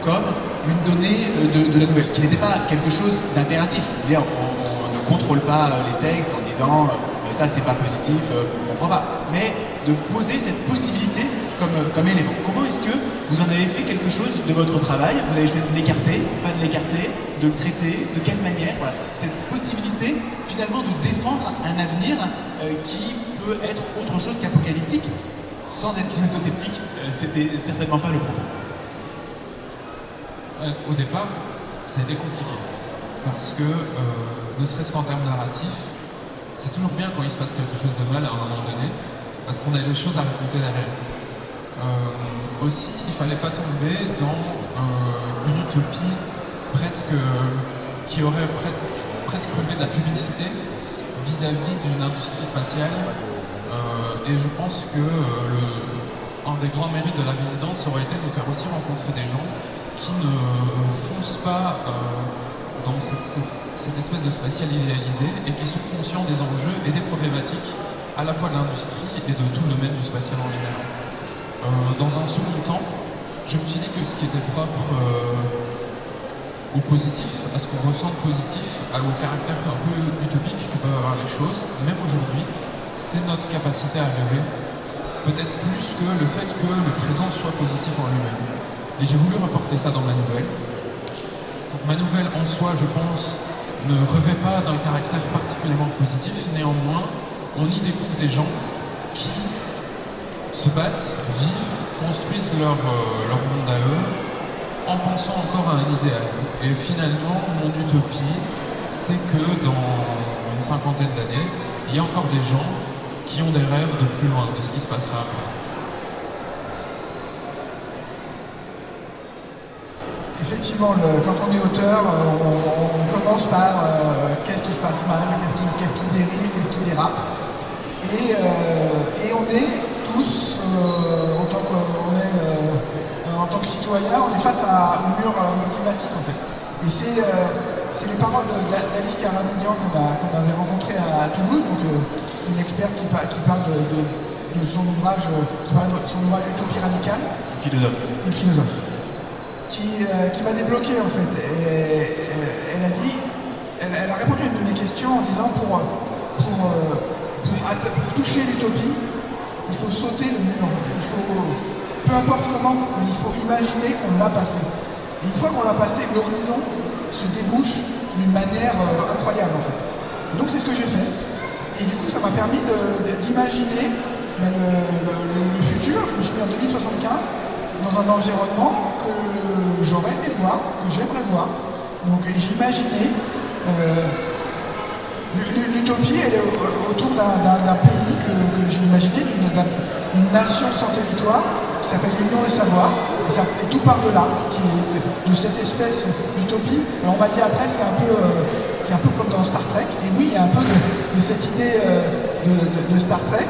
comme une donnée de, la nouvelle, qui n'était pas quelque chose d'impératif? On, on, ne contrôle pas les textes en disant ça c'est pas positif, on ne croit pas, mais de poser cette possibilité élément. Comment est-ce que vous en avez fait quelque chose de votre travail? Vous avez choisi de l'écarter, pas de l'écarter, de le traiter, de quelle manière? Cette possibilité finalement de défendre un avenir euh, qui peut être autre chose qu'apocalyptique, sans être climato-sceptique, euh, c'était certainement pas le propos. Euh, au départ, ça a été compliqué. Parce que, ne serait-ce qu'en termes narratifs, c'est toujours bien quand il se passe quelque chose de mal à un moment donné, parce qu'on a des choses à raconter derrière. Euh, aussi, il fallait pas tomber dans euh, une utopie presque qui aurait presque relevé de la publicité vis-à-vis d'une industrie spatiale. Euh, et je pense que un des grands mérites de la résidence aurait été de nous faire aussi rencontrer des gens qui ne foncent pas dans cette, cette, espèce de spatial idéalisé et qui sont conscients des enjeux et des problématiques à la fois de l'industrie et de tout le domaine du spatial en général. Euh, dans un second temps, je me suis dit que ce qui était propre euh, au positif, à ce qu'on ressent de positif, au caractère un peu utopique que peuvent avoir les choses, même aujourd'hui, c'est notre capacité à rêver, peut-être plus que le fait que le présent soit positif en lui-même. Et j'ai voulu reporter ça dans ma nouvelle. ma nouvelle en soi, je pense, ne revêt pas d'un caractère particulièrement positif, néanmoins, on y découvre des gens qui se battent, vivent, construisent leur, euh, leur monde à eux en pensant encore à un idéal. Et finalement, mon utopie, c'est que dans une cinquantaine d'années, il y a encore des gens qui ont des rêves de plus loin, de ce qui se passera après. Effectivement, quand on est auteur, euh, on, commence par euh, qu'est-ce qui se passe mal, qu'est-ce qui, dérive, qu'est-ce qui dérape. et on est euh, autant qu'on est euh, en tant que citoyen, on est face à un mur, climatique en fait. Et c'est euh, les paroles d'Alice Caramidian qu'on avait rencontré à, Toulouse, donc une experte qui, parle de, son ouvrage, qui parle de son ouvrage Utopie radicale. Une philosophe. Une philosophe. Qui, m'a débloqué en fait. Et, elle a dit, elle, a répondu à une de mes questions en disant pour, pour, pour toucher l'utopie, il faut sauter le mur. Il faut, peu importe comment, mais il faut imaginer qu'on l'a passé. une fois qu'on l'a passé, l'horizon se débouche d'une manière euh, incroyable en fait. donc c'est ce que j'ai fait. Et du coup ça m'a permis d'imaginer ben, le, futur. Je me suis mis en 2075 dans un environnement que j'aurais aimé voir, que j'aimerais voir. Donc j'ai imaginé euh, L'utopie, elle est autour d'un pays que, j'ai imaginé, nation sans territoire, qui s'appelle l'Union des Savoirs, et, tout part de là, qui est de, cette espèce d'utopie. Alors on m'a dit après, c'est un, peu, euh, un peu comme dans Star Trek, et oui, il y a un peu de, cette idée euh, de, Star Trek,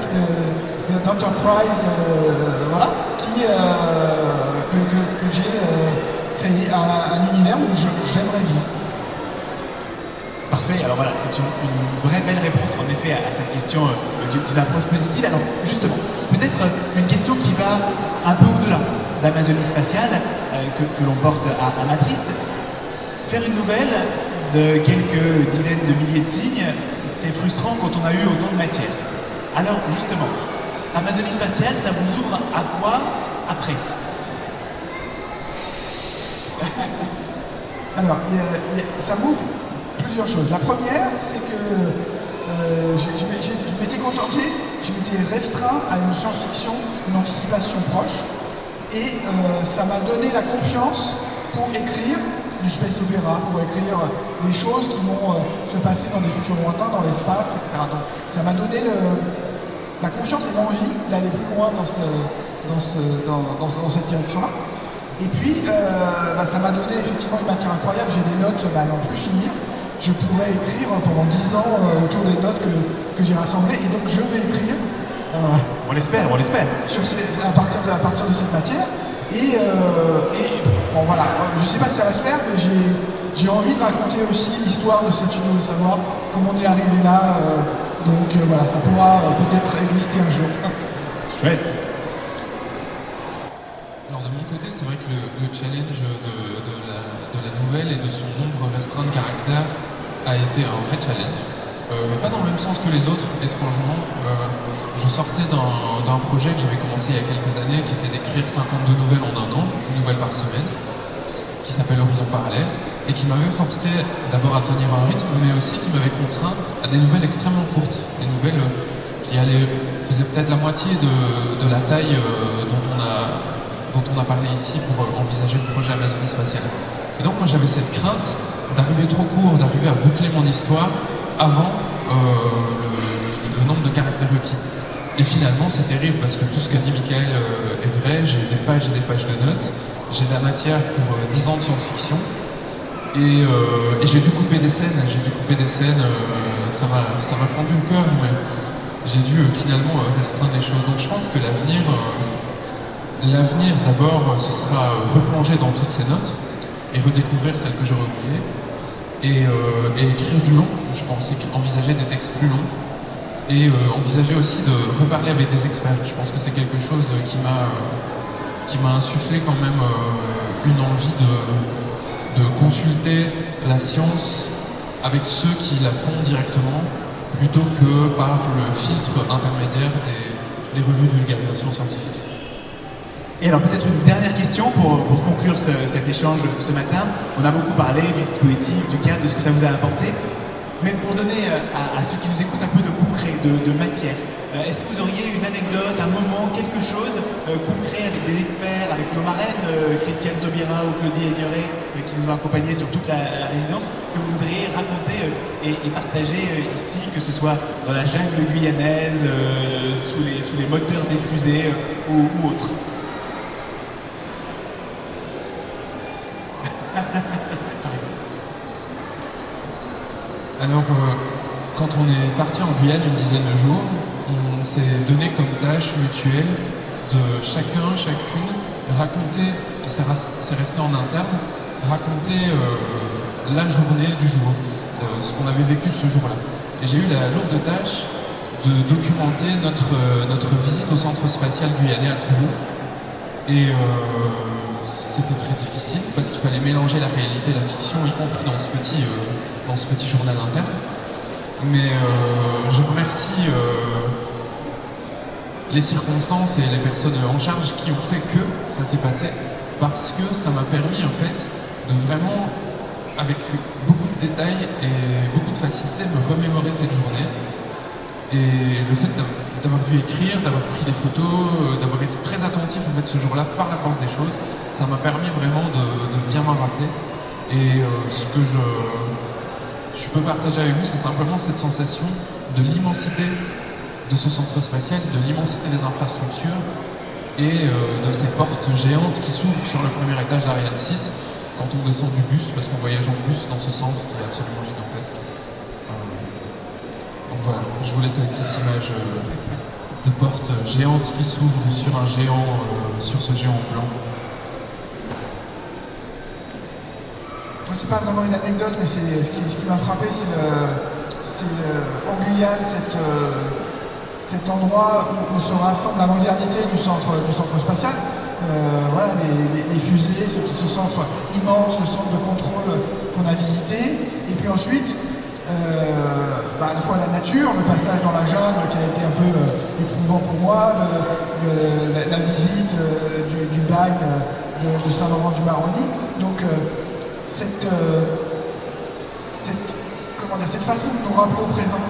d'Enterprise, voilà, qui, que, j'ai créé un, un univers où j'aimerais vivre. Alors voilà, c'est une, vraie belle réponse en effet à, cette question euh, du- d'une approche positive. Alors justement, peut-être euh, une question qui va un peu au-delà d'Amazonie spatiale euh, que, l'on porte à, à Matrice. Faire une nouvelle de quelques dizaines de milliers de signes, c'est frustrant quand on a eu autant de matière. Alors justement, Amazonie spatiale, ça vous ouvre à quoi après? Alors, ça m'ouvre choses. La première, c'est que euh, je, m'étais contenté, je m'étais restreint à une science-fiction, une anticipation proche, et euh, ça m'a donné la confiance pour écrire du space opéra, pour écrire des choses qui vont euh, se passer dans des futurs lointains, dans l'espace, etc. Donc, ça m'a donné la confiance et l'envie d'aller plus loin dans, ce, dans, ce, dans, dans ce- dans cette direction-là. Et puis, bah, ça m'a donné effectivement une matière incroyable. J'ai des notes bah, à n'en plus finir. Je pourrais écrire pendant 10 ans euh, autour des notes que, que j'ai rassemblées. Et donc, je vais écrire. euh, On l'espère, on l'espère. sur ces- à, partir de, à partir de cette matière. Et, euh, et, bon, voilà, je ne sais pas si ça va se faire, mais j'ai, j'ai envie de raconter aussi l'histoire de cette union de savoir, comment on est arrivé là. euh, donc euh, voilà, ça pourra euh, peut-être exister un jour. Chouette. Alors de mon côté, c'est vrai que le, le challenge de, de la, de la nouvelle et de son nombre restreint de caractères a été un vrai challenge. Euh, mais pas dans le même sens que les autres, étrangement. Euh, je sortais d'un projet que j'avais commencé il y a quelques années, qui était d'écrire 52 nouvelles en un an, une nouvelle par semaine, qui s'appelle Horizon Parallèle, et qui m'avait forcé d'abord à tenir un rythme, mais aussi qui m'avait contraint à des nouvelles extrêmement courtes, des nouvelles euh, qui faisaient peut-être la moitié de, la taille dont, on a, dont on a parlé ici pour envisager le projet Amazonie spatiale. Et donc moi j'avais cette crainte d'arriver trop court, d'arriver à boucler mon histoire avant euh, le, nombre de caractères requis. Et finalement, c'est terrible parce que tout ce qu'a dit Michael euh, est vrai. J'ai des pages et des pages de notes. J'ai de la matière pour euh, 10 ans de science-fiction. Et, euh, j'ai dû couper des scènes. J'ai dû couper des scènes. euh, ça m'a fendu le cœur. J'ai dû euh, finalement euh, restreindre les choses. Donc je pense que l'avenir, euh, l'avenir d'abord, euh, ce sera euh, replonger dans toutes ces notes et redécouvrir celles que j'aurais oubliées. Et, euh, écrire du long, je pense, envisager des textes plus longs et euh, envisager aussi de reparler avec des experts. Je pense que c'est quelque chose qui m'a euh, insufflé quand même une envie de, consulter la science avec ceux qui la font directement plutôt que par le filtre intermédiaire des revues de vulgarisation scientifique. Et alors peut-être une dernière question pour, pour conclure ce- cet échange ce matin. On a beaucoup parlé du dispositif, du cadre, de ce que ça vous a apporté. Mais pour donner euh, à, ceux qui nous écoutent un peu de concret, de, matière, euh, est-ce que vous auriez une anecdote, un moment, quelque chose euh, concret avec des experts, avec nos marraines, Christiane Taubira ou Claudie Aigneret, euh, qui nous ont accompagnés sur toute la, résidence, que vous voudriez raconter et, partager ici, que ce soit dans la jungle guyanaise, sous, les, sous les moteurs des fusées ou, ou autre? Alors, euh, quand on est parti en Guyane une dizaine de jours, on s'est donné comme tâche mutuelle de chacun, chacune, raconter, et c'est resté en interne, raconter euh, la journée du jour, euh, ce qu'on avait vécu ce jour-là. Et j'ai eu la lourde tâche de documenter notre, notre visite au centre spatial guyanais à Kourou. Et c'était très difficile parce qu'il fallait mélanger la réalité et la fiction, y compris dans ce petit, euh, dans ce petit journal interne. Mais euh, je remercie euh, les circonstances et les personnes en charge qui ont fait que ça s'est passé parce que ça m'a permis en fait de vraiment, avec beaucoup de détails et beaucoup de facilité, me remémorer cette journée. Et le fait d'av- d'avoir dû écrire, d'avoir pris des photos, d'avoir été très attentif en fait ce jour-là par la force des choses, ça m'a permis vraiment de, bien m'en rappeler. Et euh, ce que je, je peux partager avec vous, c'est simplement cette sensation de l'immensité de ce centre spatial, de l'immensité des infrastructures et euh, de ces portes géantes qui s'ouvrent sur le premier étage d'Ariane 6 quand on descend du bus, parce qu'on voyage en bus dans ce centre qui est absolument gigantesque. Donc voilà, je vous laisse avec cette image euh, de porte géante qui s'ouvre sur un géant, euh, sur ce géant blanc. Moi, c'est pas vraiment une anecdote, mais c'est ce qui, m'a frappé, c'est en Guyane cette, cet endroit où, se rassemble la modernité du centre, du spatial. voilà, les, fusées, ce centre immense, le centre de contrôle qu'on a visité. Et puis ensuite, bah, à la fois la nature, le passage dans la jungle qui a été un peu éprouvant pour moi, la, visite du, du de, Saint-Laurent-du-Maroni. Donc euh, cette, euh, cette, comment dire, cette façon de nous rappeler au présent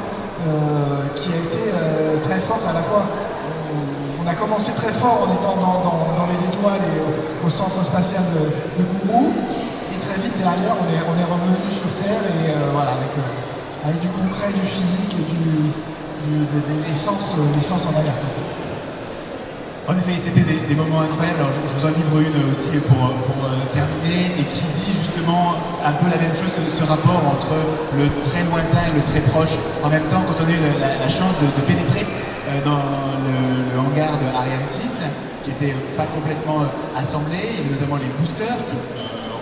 euh, qui a été très forte à la fois on a commencé très fort en étant dans, les étoiles et au, centre spatial de, de, Kourou. Et très vite derrière, on est, revenu sur Terre et voilà, avec, du concret, du physique et du, du, des, sens, en alerte en fait. En effet, c'était des, moments incroyables. Alors, je, vous en livre une aussi pour, euh, terminer et qui dit justement un peu la même chose, ce, rapport entre le très lointain et le très proche. En même temps, quand on a eu la, chance de, pénétrer euh, dans le, hangar de Ariane 6, qui n'était pas complètement euh, assemblé, il y avait notamment les boosters qui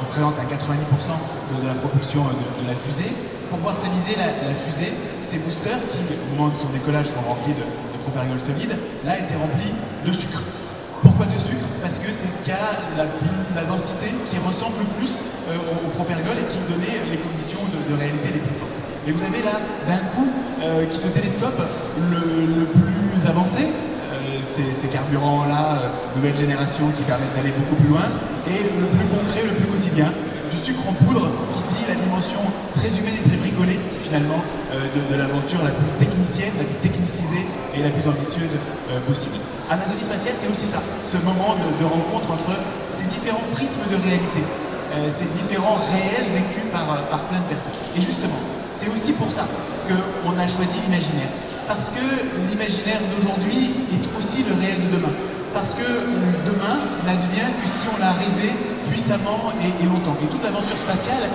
représentent un 90% de, la propulsion de, la fusée. Pour pouvoir stabiliser la, fusée, ces boosters qui, au moment de son décollage, sont remplis de, propergol solide, là était rempli sucre. Pourquoi de sucre? Parce que c'est ce qui a la, densité qui ressemble le plus euh, au, propergol et qui donnait les conditions de, réalité les plus fortes. Et vous avez là, d'un coup, euh, qui se télescope le, plus avancé, euh, ces, carburants-là, nouvelle génération qui permettent d'aller beaucoup plus loin, et le plus concret, le plus quotidien, du sucre en poudre qui dit la dimension très humaine et très bricolée finalement de, de l'aventure la plus technicienne, la plus technicisée et la plus ambitieuse euh, possible. Amazonie spatiale, c'est aussi ça, ce moment de, rencontre entre ces différents prismes de réalité, euh, ces différents réels vécus par, euh, par plein de personnes. Et justement, c'est aussi pour ça qu'on a choisi l'imaginaire. Parce que l'imaginaire d'aujourd'hui est aussi le réel de demain. Parce que demain n'advient que si on l'a rêvé puissamment et, longtemps. Et toute l'aventure spatiale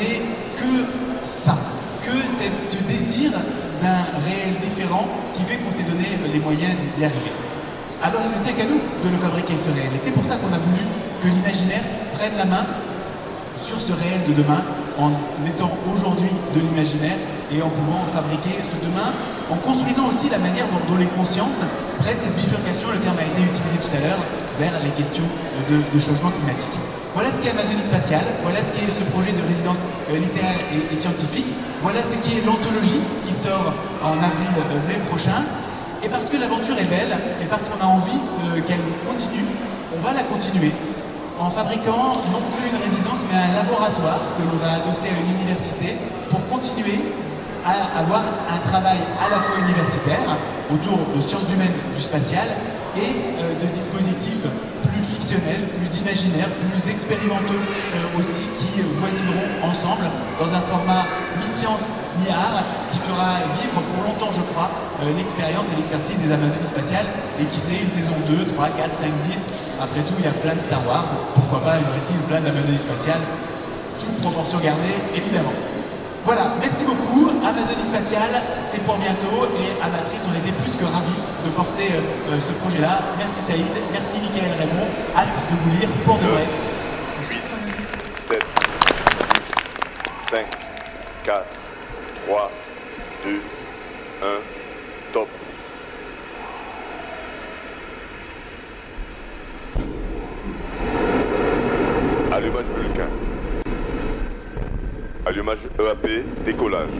n'est que ça, que ce désir d'un réel différent qui fait qu'on s'est donné les moyens d'y arriver. Alors il ne tient qu'à nous de le fabriquer ce réel. Et c'est pour ça qu'on a voulu que l'imaginaire prenne la main sur ce réel de demain en mettant aujourd'hui de l'imaginaire et en pouvant fabriquer ce demain, en construisant aussi la manière dont, les consciences prennent cette bifurcation, le terme a été utilisé tout à l'heure, vers les questions de, changement climatique. Voilà ce qu'est Amazonie spatiale, voilà ce qu'est ce projet de résidence euh, littéraire et scientifique. Voilà ce qui est l'anthologie qui sort en avril-mai euh, prochain. Et parce que l'aventure est belle, et parce qu'on a envie euh, qu'elle continue, on va la continuer en fabriquant non plus une résidence, mais un laboratoire que l'on va adosser à une université pour continuer à avoir un travail à la fois universitaire autour de sciences humaines du spatial et de dispositifs plus imaginaires, plus expérimentaux aussi qui voisineront ensemble dans un format mi-science, mi-art, qui fera vivre pour longtemps, je crois, euh, l'expérience et l'expertise des Amazonies spatiales. Et qui sait, une saison 2, 3, 4, 5, 10. Après tout, il y a plein de Star Wars. Pourquoi pas, y aurait-il plein d'Amazonies spatiales Toute proportion gardée, évidemment. Voilà, merci beaucoup. Amazonie spatiale, c'est pour bientôt. Et à Matrice, on était plus que ravis de porter euh, euh, ce projet-là. Merci Saïd, merci Michael Raymond. Hâte de vous lire pour de vrai. 7, 5, 4, 3, 2, 1, top. Allumage Vulcain. Allumage EAP, décollage.